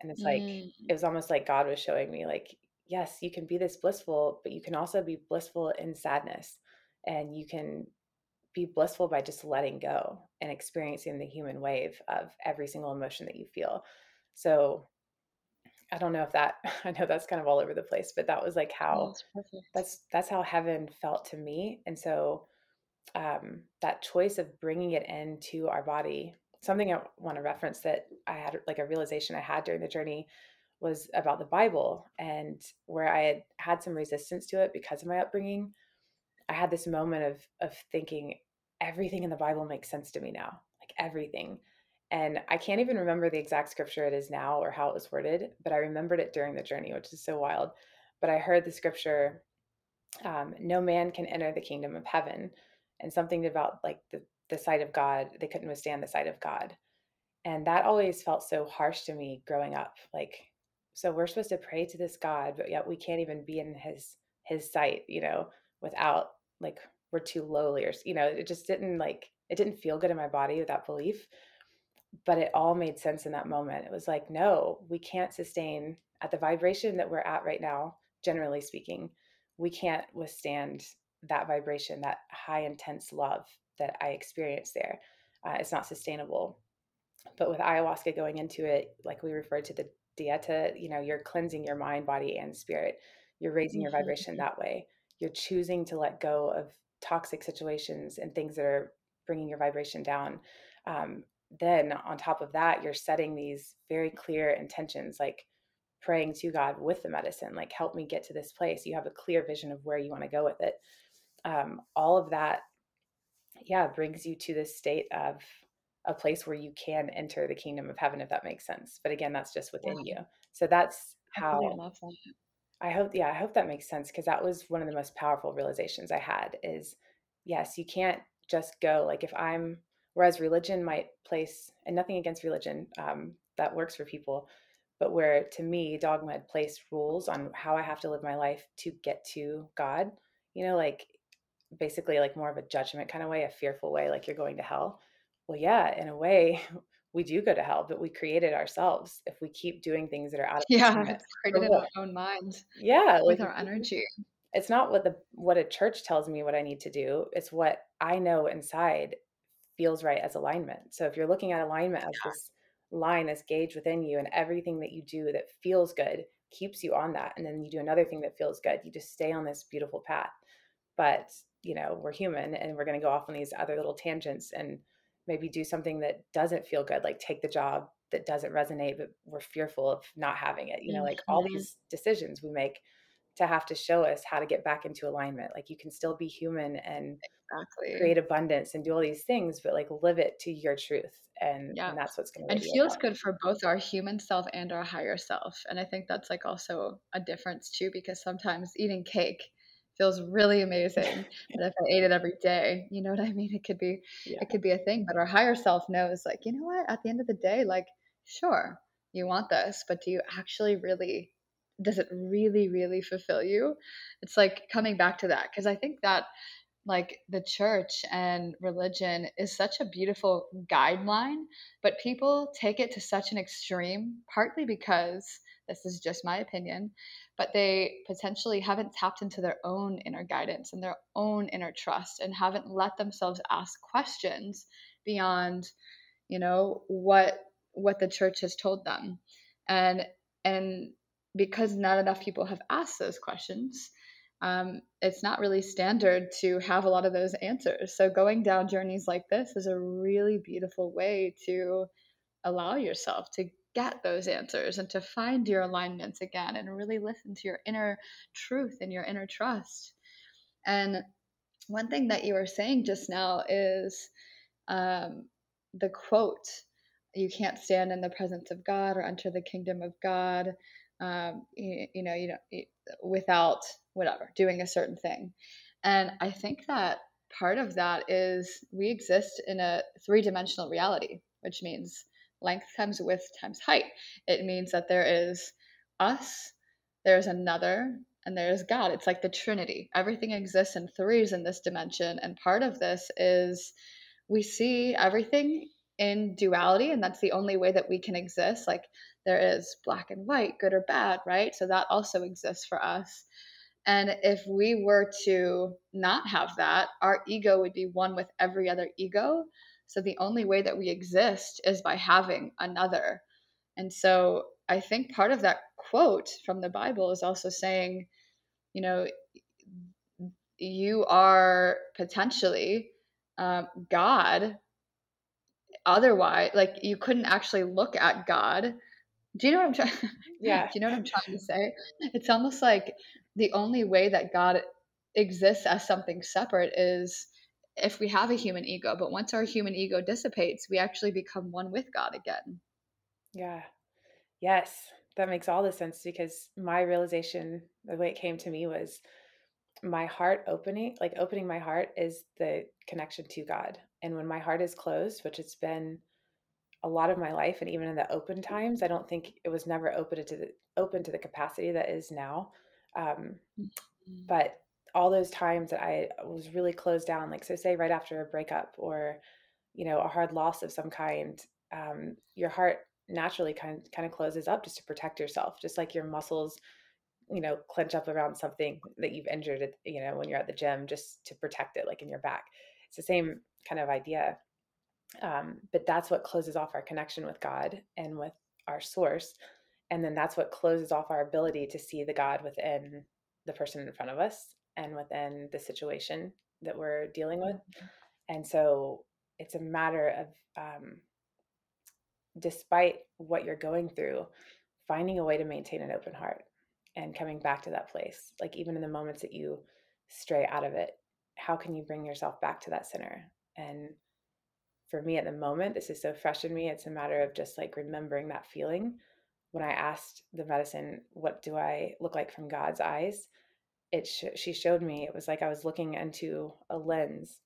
And it's like mm. it was almost like God was showing me, like, yes, you can be this blissful, but you can also be blissful in sadness, and you can be blissful by just letting go and experiencing the human wave of every single emotion that you feel. So I don't know if that I know that's kind of all over the place, but that was like how that's, that's that's how heaven felt to me. And so um, that choice of bringing it into our body, something I want to reference that I had like a realization I had during the journey was about the Bible and where I had had some resistance to it because of my upbringing. I had this moment of of thinking everything in the Bible makes sense to me now, like everything. And I can't even remember the exact scripture it is now or how it was worded, but I remembered it during the journey, which is so wild. But I heard the scripture, um, no man can enter the kingdom of heaven. And something about like the, the sight of God, they couldn't withstand the sight of God. And that always felt so harsh to me growing up. Like, so we're supposed to pray to this God, but yet we can't even be in his his sight, you know, without like we're too lowly or you know, it just didn't like it didn't feel good in my body with that belief but it all made sense in that moment. It was like, no, we can't sustain at the vibration that we're at right now, generally speaking, we can't withstand that vibration, that high intense love that I experienced there. Uh, it's not sustainable. But with ayahuasca going into it, like we referred to the dieta, you know, you're cleansing your mind, body, and spirit. You're raising your vibration mm-hmm. that way. You're choosing to let go of toxic situations and things that are bringing your vibration down. Um, then on top of that you're setting these very clear intentions like praying to god with the medicine like help me get to this place you have a clear vision of where you want to go with it um, all of that yeah brings you to this state of a place where you can enter the kingdom of heaven if that makes sense but again that's just within yeah. you so that's how I, I hope yeah i hope that makes sense because that was one of the most powerful realizations i had is yes you can't just go like if i'm Whereas religion might place, and nothing against religion, um, that works for people, but where to me, dogma had placed rules on how I have to live my life to get to God, you know, like basically like more of a judgment kind of way, a fearful way, like you're going to hell. Well, yeah, in a way, we do go to hell, but we create it ourselves if we keep doing things that are out of yeah, it's created in our own mind. Yeah, with like, our energy. It's not what the what a church tells me what I need to do. It's what I know inside feels right as alignment. So if you're looking at alignment as this line, this gauge within you, and everything that you do that feels good keeps you on that, and then you do another thing that feels good, you just stay on this beautiful path. But you know, we're human, and we're going to go off on these other little tangents and maybe do something that doesn't feel good, like take the job that doesn't resonate, but we're fearful of not having it. You know, like all mm-hmm. these decisions we make to have to show us how to get back into alignment. Like you can still be human and exactly. create abundance and do all these things, but like live it to your truth. And, yeah. and that's what's going to and feels good for both our human self and our higher self. And I think that's like also a difference too, because sometimes eating cake feels really amazing. but if I ate it every day, you know what I mean? It could be, yeah. it could be a thing, but our higher self knows like, you know what, at the end of the day, like, sure, you want this, but do you actually really does it really really fulfill you it's like coming back to that because i think that like the church and religion is such a beautiful guideline but people take it to such an extreme partly because this is just my opinion but they potentially haven't tapped into their own inner guidance and their own inner trust and haven't let themselves ask questions beyond you know what what the church has told them. And and because not enough people have asked those questions um, it's not really standard to have a lot of those answers. So going down journeys like this is a really beautiful way to allow yourself to get those answers and to find your alignments again and really listen to your inner truth and your inner trust. And one thing that you were saying just now is um, the quote you can't stand in the presence of God or enter the kingdom of God. Um, you, you, know, you know, without whatever doing a certain thing. And I think that part of that is we exist in a three dimensional reality, which means length times width times height. It means that there is us, there's another, and there's God. It's like the Trinity. Everything exists in threes in this dimension. And part of this is we see everything in duality, and that's the only way that we can exist. Like there is black and white, good or bad, right? So that also exists for us. And if we were to not have that, our ego would be one with every other ego. So the only way that we exist is by having another. And so I think part of that quote from the Bible is also saying, you know, you are potentially um, God. Otherwise, like you couldn't actually look at God. Do you know what I'm trying? Yeah. Do you know what I'm trying to say? It's almost like the only way that God exists as something separate is if we have a human ego, but once our human ego dissipates, we actually become one with God again. Yeah. Yes, that makes all the sense because my realization, the way it came to me was my heart opening, like opening my heart is the connection to God. And when my heart is closed, which it's been a lot of my life and even in the open times, I don't think it was never open to the open to the capacity that is now. Um, mm-hmm. but all those times that I was really closed down, like so say right after a breakup or, you know, a hard loss of some kind, um, your heart naturally kind of, kind of closes up just to protect yourself, just like your muscles, you know, clench up around something that you've injured, you know, when you're at the gym, just to protect it, like in your back. It's the same kind of idea. Um, but that's what closes off our connection with God and with our source. And then that's what closes off our ability to see the God within the person in front of us and within the situation that we're dealing with. Mm-hmm. And so it's a matter of, um, despite what you're going through, finding a way to maintain an open heart and coming back to that place. Like even in the moments that you stray out of it, how can you bring yourself back to that center? And for me at the moment, this is so fresh in me. It's a matter of just like remembering that feeling. When I asked the medicine, what do I look like from God's eyes? It sh- she showed me it was like I was looking into a lens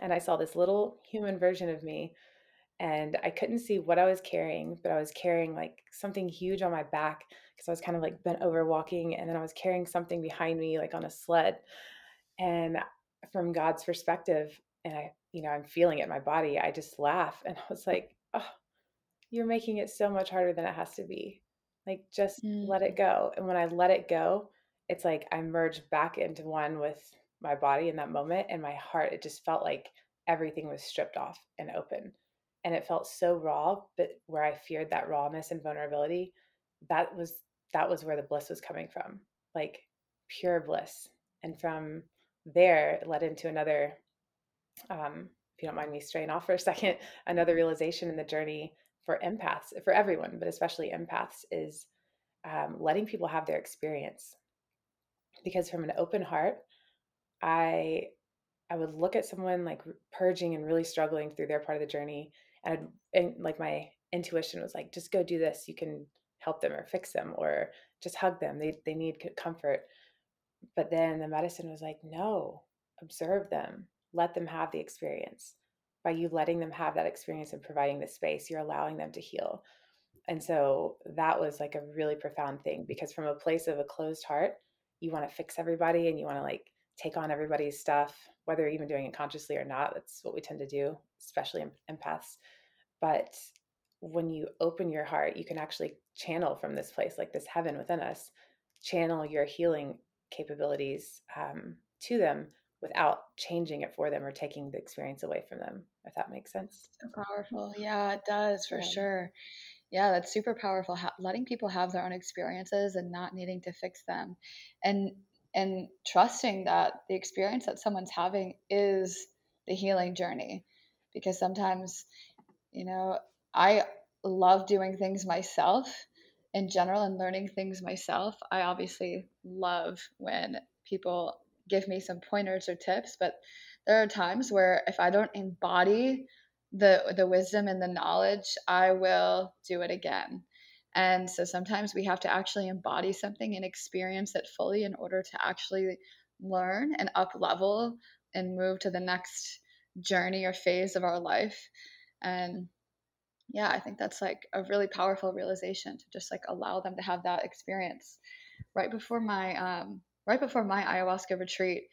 and I saw this little human version of me and I couldn't see what I was carrying, but I was carrying like something huge on my back because I was kind of like bent over walking and then I was carrying something behind me like on a sled. And from God's perspective, and I, you know, I'm feeling it in my body, I just laugh and I was like, oh, you're making it so much harder than it has to be. Like, just mm. let it go. And when I let it go, it's like I merged back into one with my body in that moment and my heart. It just felt like everything was stripped off and open. And it felt so raw, but where I feared that rawness and vulnerability, that was that was where the bliss was coming from. Like pure bliss. And from there it led into another um, if you don't mind me straying off for a second, another realization in the journey for empaths, for everyone, but especially empaths, is um, letting people have their experience because from an open heart, I I would look at someone like purging and really struggling through their part of the journey, and, and like my intuition was like, just go do this. You can help them or fix them or just hug them. They they need comfort. But then the medicine was like, no, observe them, let them have the experience. By you letting them have that experience and providing the space, you're allowing them to heal. And so that was like a really profound thing because from a place of a closed heart, you want to fix everybody and you want to like take on everybody's stuff, whether you're even doing it consciously or not. That's what we tend to do, especially empaths. But when you open your heart, you can actually channel from this place, like this heaven within us, channel your healing capabilities um, to them without changing it for them or taking the experience away from them if that makes sense so powerful yeah it does for yeah. sure yeah that's super powerful ha- letting people have their own experiences and not needing to fix them. And and trusting that the experience that someone's having is the healing journey because sometimes you know i love doing things myself in general and learning things myself. I obviously love when people give me some pointers or tips but there are times where if i don't embody the the wisdom and the knowledge i will do it again and so sometimes we have to actually embody something and experience it fully in order to actually learn and up level and move to the next journey or phase of our life. And yeah, I think that's like a really powerful realization to just like allow them to have that experience. Right before my um, right before my ayahuasca retreat,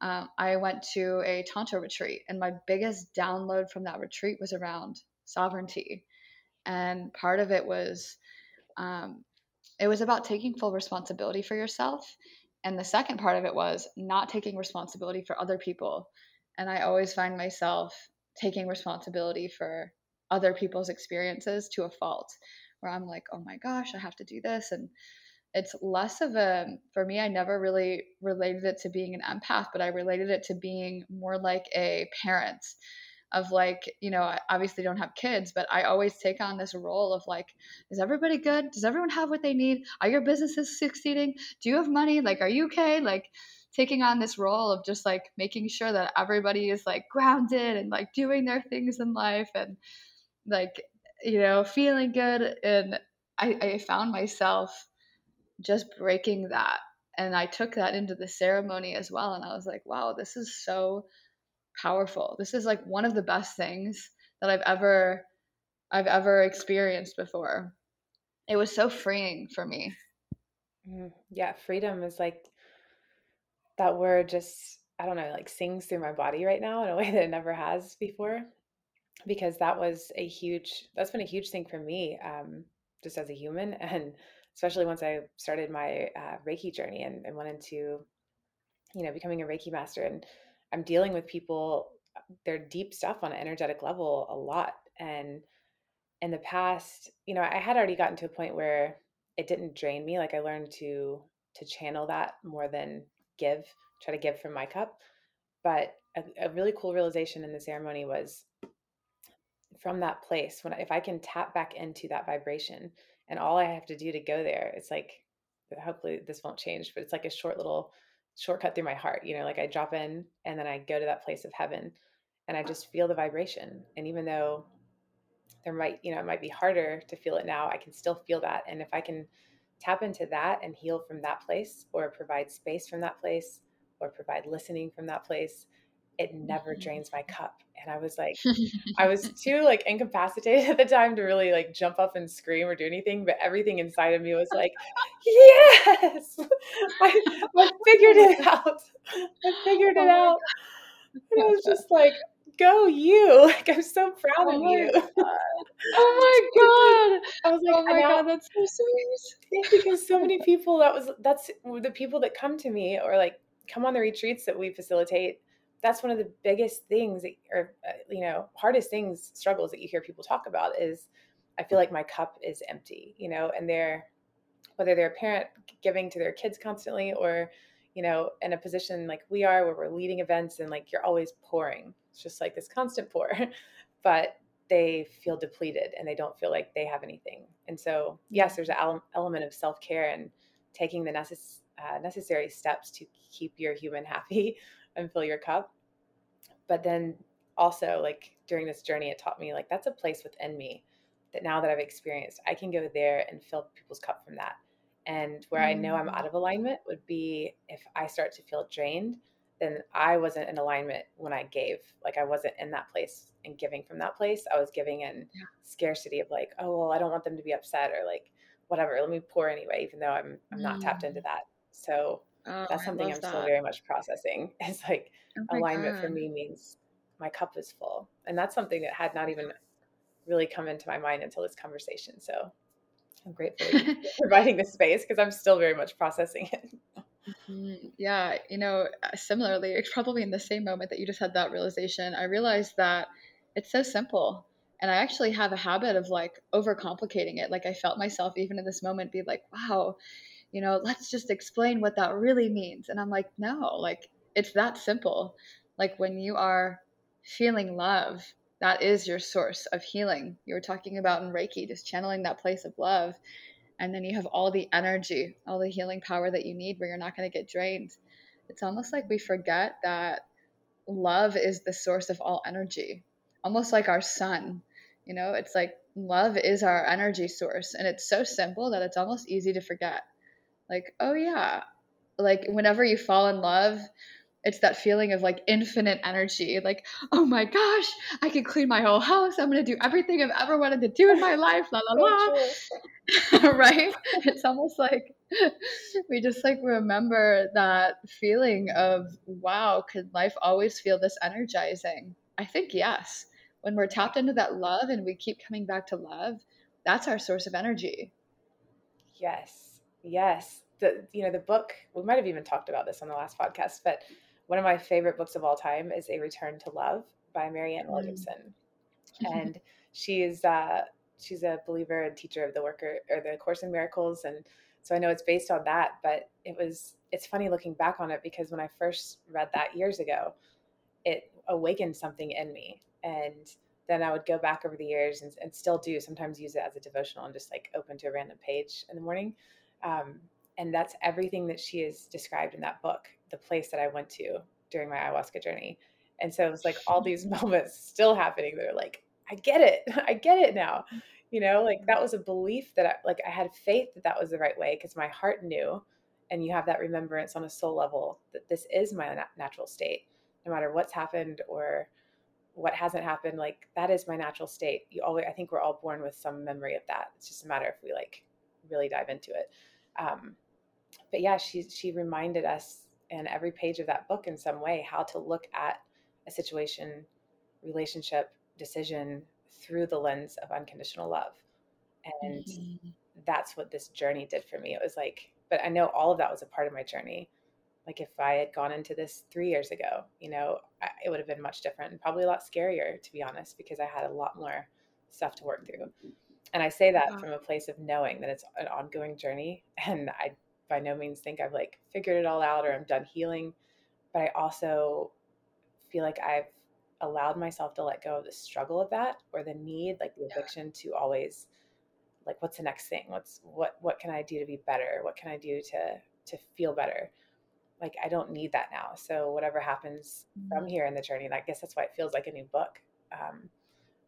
um, I went to a tantra retreat, and my biggest download from that retreat was around sovereignty, and part of it was um, it was about taking full responsibility for yourself. And the second part of it was not taking responsibility for other people. And I always find myself taking responsibility for other people's experiences to a fault, where I'm like, oh my gosh, I have to do this. And it's less of a, for me, I never really related it to being an empath, but I related it to being more like a parent of like you know i obviously don't have kids but i always take on this role of like is everybody good? Does everyone have what they need? Are your businesses succeeding? Do you have money? Like are you okay? Like taking on this role of just like making sure that everybody is like grounded and like doing their things in life and like you know feeling good. And i, I found myself just breaking that and i took that into the ceremony as well and i was like wow this is so powerful. This is like one of the best things that I've ever I've ever experienced before. It was so freeing for me. Mm, yeah, freedom is like that word just I don't know, like sings through my body right now in a way that it never has before. Because that was a huge that's been a huge thing for me, um, just as a human and especially once I started my uh, Reiki journey and, and went into, you know, becoming a Reiki master and I'm dealing with people their deep stuff on an energetic level a lot and in the past you know i had already gotten to a point where it didn't drain me like i learned to to channel that more than give try to give from my cup but a, a really cool realization in the ceremony was from that place when if i can tap back into that vibration and all i have to do to go there it's like hopefully this won't change but it's like a short little shortcut through my heart. You know, like I drop in and then I go to that place of heaven and I just feel the vibration. And even though there might, you know, it might be harder to feel it now, I can still feel that. And if I can tap into that and heal from that place or provide space from that place or provide listening from that place, it never mm-hmm. drains my cup. And I was like, I was too like incapacitated at the time to really like jump up and scream or do anything, but everything inside of me was like, yes, I, I figured it out. I figured it oh out. And I was just like, go you. Like I'm so proud oh of you. oh my god. I was like, oh my god, that's so sweet. Because so many people that was that's the people that come to me or like come on the retreats that we facilitate that's one of the biggest things that, or uh, you know hardest things struggles that you hear people talk about is i feel like my cup is empty you know and they're whether they're a parent giving to their kids constantly or you know in a position like we are where we're leading events and like you're always pouring it's just like this constant pour but they feel depleted and they don't feel like they have anything. And so yes there's an element of self-care and taking the necess- uh, necessary steps to keep your human happy and fill your cup. But then also, like during this journey, it taught me like that's a place within me that now that I've experienced, I can go there and fill people's cup from that. And where mm-hmm. I know I'm out of alignment would be if I start to feel drained, then I wasn't in alignment when I gave. Like I wasn't in that place and giving from that place. I was giving in yeah. scarcity of like, oh well, I don't want them to be upset or like whatever. Let me pour anyway, even though I'm I'm not tapped into mm. that. So Oh, That's something I'm that. still very much processing. It's like oh alignment God. for me means my cup is full. And that's something that had not even really come into my mind until this conversation. So I'm grateful for providing the space because I'm still very much processing it. Mm-hmm. Yeah, you know, uh, similarly, it's probably in the same moment that you just had that realization, I realized that it's so simple. And I actually have a habit of like overcomplicating it. Like I felt myself even in this moment be like, wow, you know, let's just explain what that really means. And I'm like, no, like it's that simple. Like when you are feeling love, that is your source of healing. You were talking about in Reiki, just channeling that place of love. And then you have all the energy, all the healing power that you need where you're not going to get drained. It's almost like we forget that love is the source of all energy, almost like our sun. You know, it's like love is our energy source. And it's so simple that it's almost easy to forget. Like, oh, yeah. Like, whenever you fall in love, it's that feeling of like infinite energy. Like oh my gosh i can clean my whole house. I'm going to do everything i've ever wanted to do in my life la la la. right? It's almost like we just like remember that feeling of wow could life always feel this energizing? I think yes. When we're tapped into that love and we keep coming back to love that's our source of energy. Yes yes the you know the book we might have even talked about this on the last podcast but one of my favorite books of all time is A Return to Love by Marianne mm. Williamson. and she is uh, she's a believer and teacher of the worker or the Course in Miracles. And so I know it's based on that, but it was it's funny looking back on it because when I first read that years ago, it awakened something in me. And then I would go back over the years and, and still do sometimes use it as a devotional and just like open to a random page in the morning. Um, and that's everything that she has described in that book the place that i went to during my ayahuasca journey. And so it was like all these moments still happening that are like i get it. I get it now. You know like that was a belief that i like i had faith that that was the right way because my heart knew. And you have that remembrance on a soul level that this is my natural state. No matter what's happened or what hasn't happened like that is my natural state. You always i think we're all born with some memory of that. It's just a matter if we like really dive into it um, but yeah, she she reminded us in every page of that book in some way how to look at a situation, relationship, decision through the lens of unconditional love. And mm-hmm. that's what this journey did for me. It was like, but I know all of that was a part of my journey. Like if I had gone into this three years ago, you know, I, it would have been much different and probably a lot scarier, to be honest, because I had a lot more stuff to work through. And I say that wow. from a place of knowing that it's an ongoing journey. And I by no means think I've like figured it all out or I'm done healing, but I also feel like I've allowed myself to let go of the struggle of that or the need, like the addiction yeah. to always like what's the next thing? What's what what can I do to be better? What can I do to to feel better? Like I don't need that now. So whatever happens mm-hmm. from here in the journey, I guess that's why it feels like a new book. Um,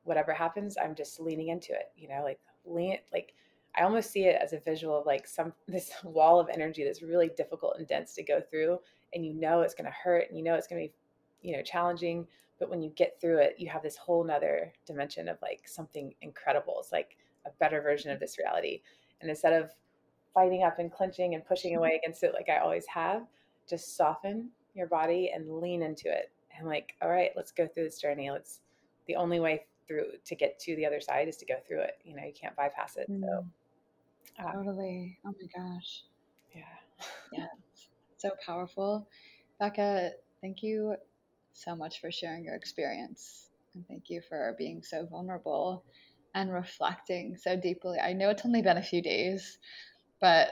whatever happens, I'm just leaning into it. You know, like lean like I almost see it as a visual of like some this wall of energy that's really difficult and dense to go through and you know it's going to hurt and you know it's going to be you know challenging but when you get through it you have this whole nother dimension of like something incredible. It's like a better version of this reality. And instead of fighting up and clenching and pushing away against it like i always have just soften your body and lean into it. And like all right let's go through this journey. Let's the only way through to get to the other side is to go through it you know you can't bypass it mm. so um, totally. Oh my gosh. Yeah. yeah. So powerful. Becca, thank you so much for sharing your experience. And thank you for being so vulnerable and reflecting so deeply. I know it's only been a few days, but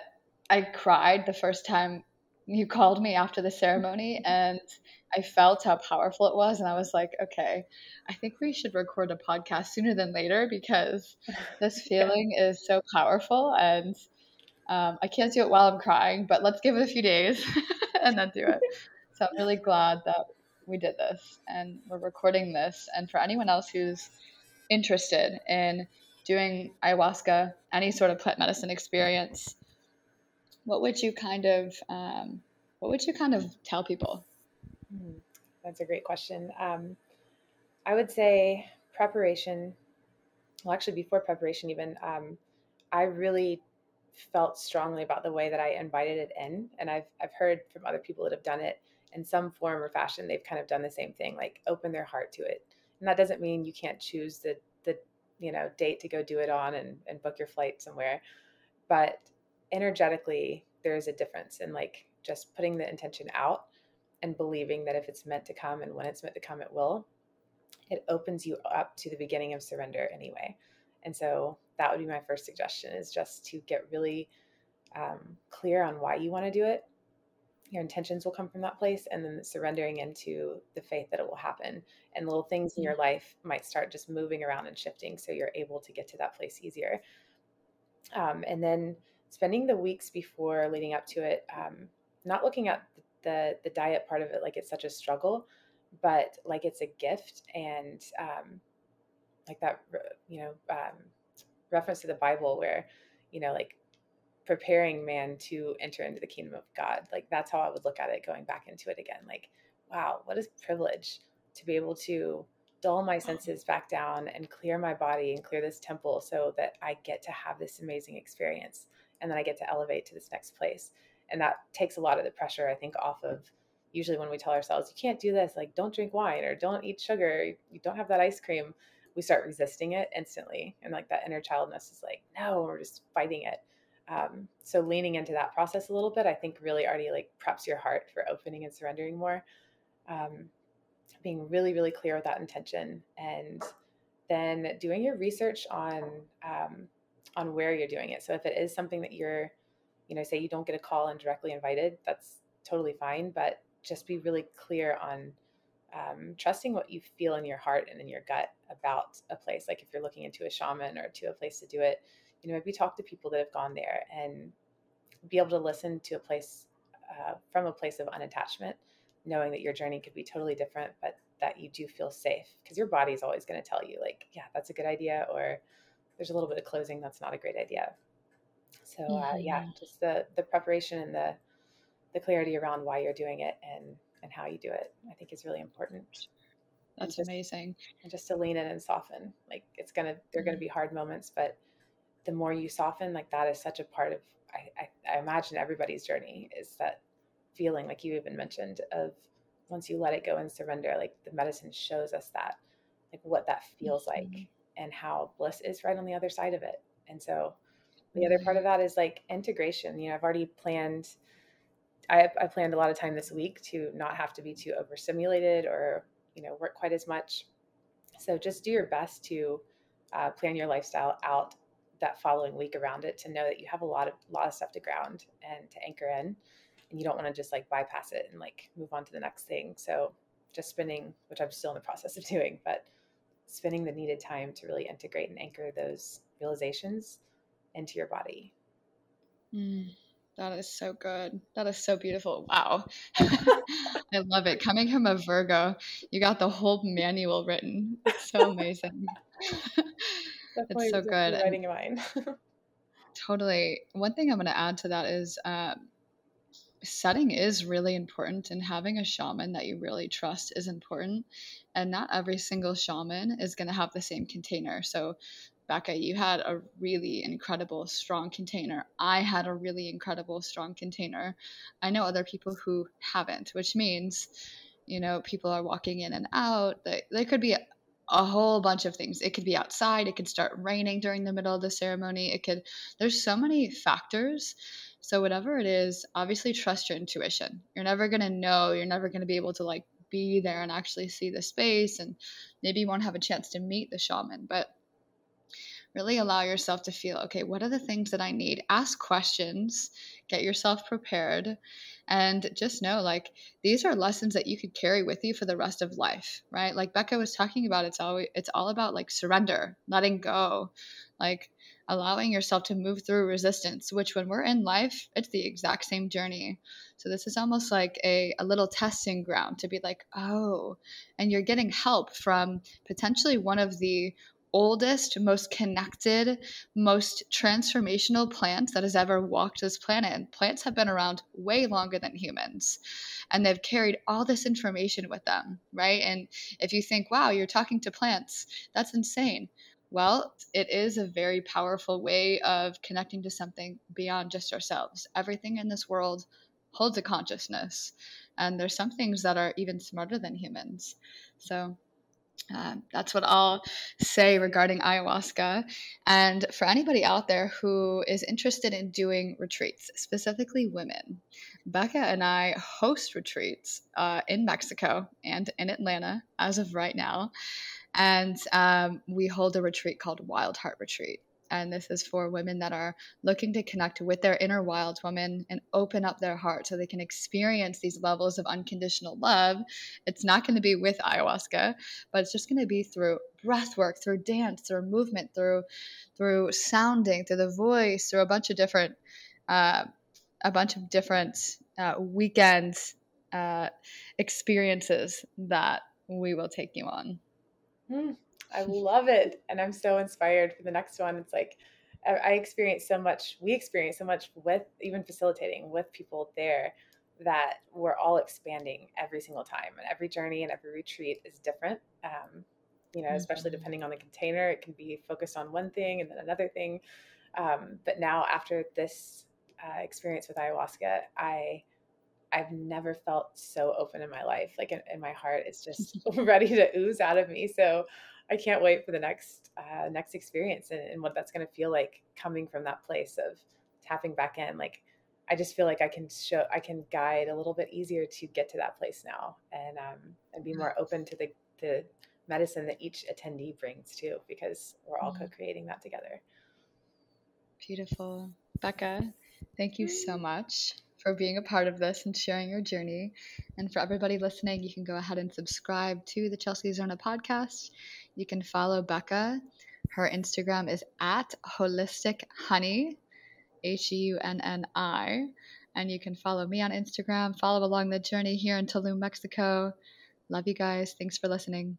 I cried the first time you called me after the ceremony and I felt how powerful it was. And I was like, okay, I think we should record a podcast sooner than later because this feeling yeah. is so powerful. And um, I can't do it while I'm crying, but let's give it a few days and then do it. So I'm really glad that we did this and we're recording this. And for anyone else who's interested in doing ayahuasca, any sort of plant medicine experience, what would you kind of um, what would you kind of tell people? Hmm, that's a great question. Um, I would say preparation. Well, actually, before preparation, even um, I really felt strongly about the way that I invited it in, and I've I've heard from other people that have done it in some form or fashion. They've kind of done the same thing, like open their heart to it. And that doesn't mean you can't choose the the you know date to go do it on and, and book your flight somewhere but energetically there is a difference in like just putting the intention out and believing that if it's meant to come and when it's meant to come it will. It opens you up to the beginning of surrender anyway. And so that would be my first suggestion is just to get really um, clear on why you want to do it. Your intentions will come from that place and then surrendering into the faith that it will happen. And little things in your mm-hmm. life might start just moving around and shifting so you're able to get to that place easier. Um, and then spending the weeks before leading up to it um, not looking at the the diet part of it like it's such a struggle but like it's a gift and um, like that you know um, reference to the bible where you know like preparing man to enter into the kingdom of God. Like that's how I would look at it going back into it again. Like, wow, what a privilege to be able to dull my senses back down and clear my body and clear this temple so that I get to have this amazing experience and then I get to elevate to this next place. And that takes a lot of the pressure, I think, off of usually when we tell ourselves, you can't do this, like don't drink wine or don't eat sugar, you don't have that ice cream. We start resisting it instantly. And like that inner childness is like, no, we're just fighting it um, so leaning into that process a little bit i think really already like preps your heart for opening and surrendering more um, being really really clear with that intention and then doing your research on um, on where you're doing it. So if it is something that you're you know say you don't get a call and directly invited that's totally fine but just be really clear on um, trusting what you feel in your heart and in your gut about a place. Like if you're looking into a shaman or to a place to do it you know maybe talk to people that have gone there and be able to listen to a place uh, from a place of unattachment knowing that your journey could be totally different but that you do feel safe because your body is always going to tell you like yeah that's a good idea or there's a little bit of closing that's not a great idea. So uh, yeah just the the preparation and the the clarity around why you're doing it and and how you do it i think is really important. That's just, amazing. and just to lean in and soften like it's gonna they're mm-hmm. gonna be hard moments but the more you soften, like that is such a part of, I, I, I imagine everybody's journey is that feeling, like you even mentioned, of once you let it go and surrender, like the medicine shows us that, like what that feels mm-hmm. like and how bliss is right on the other side of it. And so the other part of that is like integration. You know, I've already planned, I, I planned a lot of time this week to not have to be too overstimulated or, you know, work quite as much. So just do your best to uh, plan your lifestyle out that following week around it to know that you have a lot of lot of stuff to ground and to anchor in and you don't want to just like bypass it and like move on to the next thing so just spending which i'm still in the process of doing but spending the needed time to really integrate and anchor those realizations into your body mm, that is so good that is so beautiful wow i love it coming from a virgo you got the whole manual written it's so amazing it's so good. Writing in mind. totally. One thing I'm going to add to that is uh, setting is really important, and having a shaman that you really trust is important. And not every single shaman is going to have the same container. So, Becca, you had a really incredible, strong container. I had a really incredible, strong container. I know other people who haven't, which means, you know, people are walking in and out. They, they could be a whole bunch of things. It could be outside, it could start raining during the middle of the ceremony. It could there's so many factors. So whatever it is, obviously trust your intuition. You're never going to know, you're never going to be able to like be there and actually see the space and maybe you won't have a chance to meet the shaman, but really allow yourself to feel okay, what are the things that I need? Ask questions, get yourself prepared, and just know like these are lessons that you could carry with you for the rest of life, right? Like Becca was talking about, it's all it's all about like surrender, letting go, like allowing yourself to move through resistance, which when we're in life, it's the exact same journey. So this is almost like a, a little testing ground to be like, oh, and you're getting help from potentially one of the oldest, most connected, most transformational plants that has ever walked this planet. And Plants have been around way longer than humans, and they've carried all this information with them, right? And if you think, wow, you're talking to plants, that's insane. Well, it is a very powerful way of connecting to something beyond just ourselves. Everything in this world holds a consciousness, and there's some things that are even smarter than humans. So, Uh, that's what I'll say regarding ayahuasca. And for anybody out there who is interested in doing retreats, specifically women, Becca and I host retreats uh, in Mexico and in Atlanta as of right now. And um, we hold a retreat called Wild Heart Retreat and this is for women that are looking to connect with their inner wild woman and open up their heart so they can experience these levels of unconditional love. It's not going to be with ayahuasca, but it's just going to be through breath work, through dance, through movement, through through sounding, through the voice, through a bunch of different uh, a bunch of different uh, weekends uh, experiences that we will take you on. Mm. I love it. And I'm so inspired for the next one. It's like I experience so much, we experience so much with even facilitating with people there that we're all expanding every single time. And every journey and every retreat is different. Um, you know, mm-hmm. especially depending on the container, it can be focused on one thing and then another thing. Um, but now, after this uh, experience with ayahuasca, I I've never felt so open in my life. Like in, in my heart, it's just ready to ooze out of me. So I can't wait for the next uh, next experience and, and what that's going to feel like coming from that place of tapping back in. Like I just feel like I can show I can guide a little bit easier to get to that place now and um, and be more open to the the medicine that each attendee brings too because we're all mm-hmm. co-creating that together. Beautiful, Becca. Thank you so much for being a part of this and sharing your journey. And for everybody listening, you can go ahead and subscribe to the Chelsea Zerna podcast. You can follow Becca. Her Instagram is at holistic honey, H U N N I. And you can follow me on Instagram, follow along the journey here in Tulum, Mexico. Love you guys. Thanks for listening.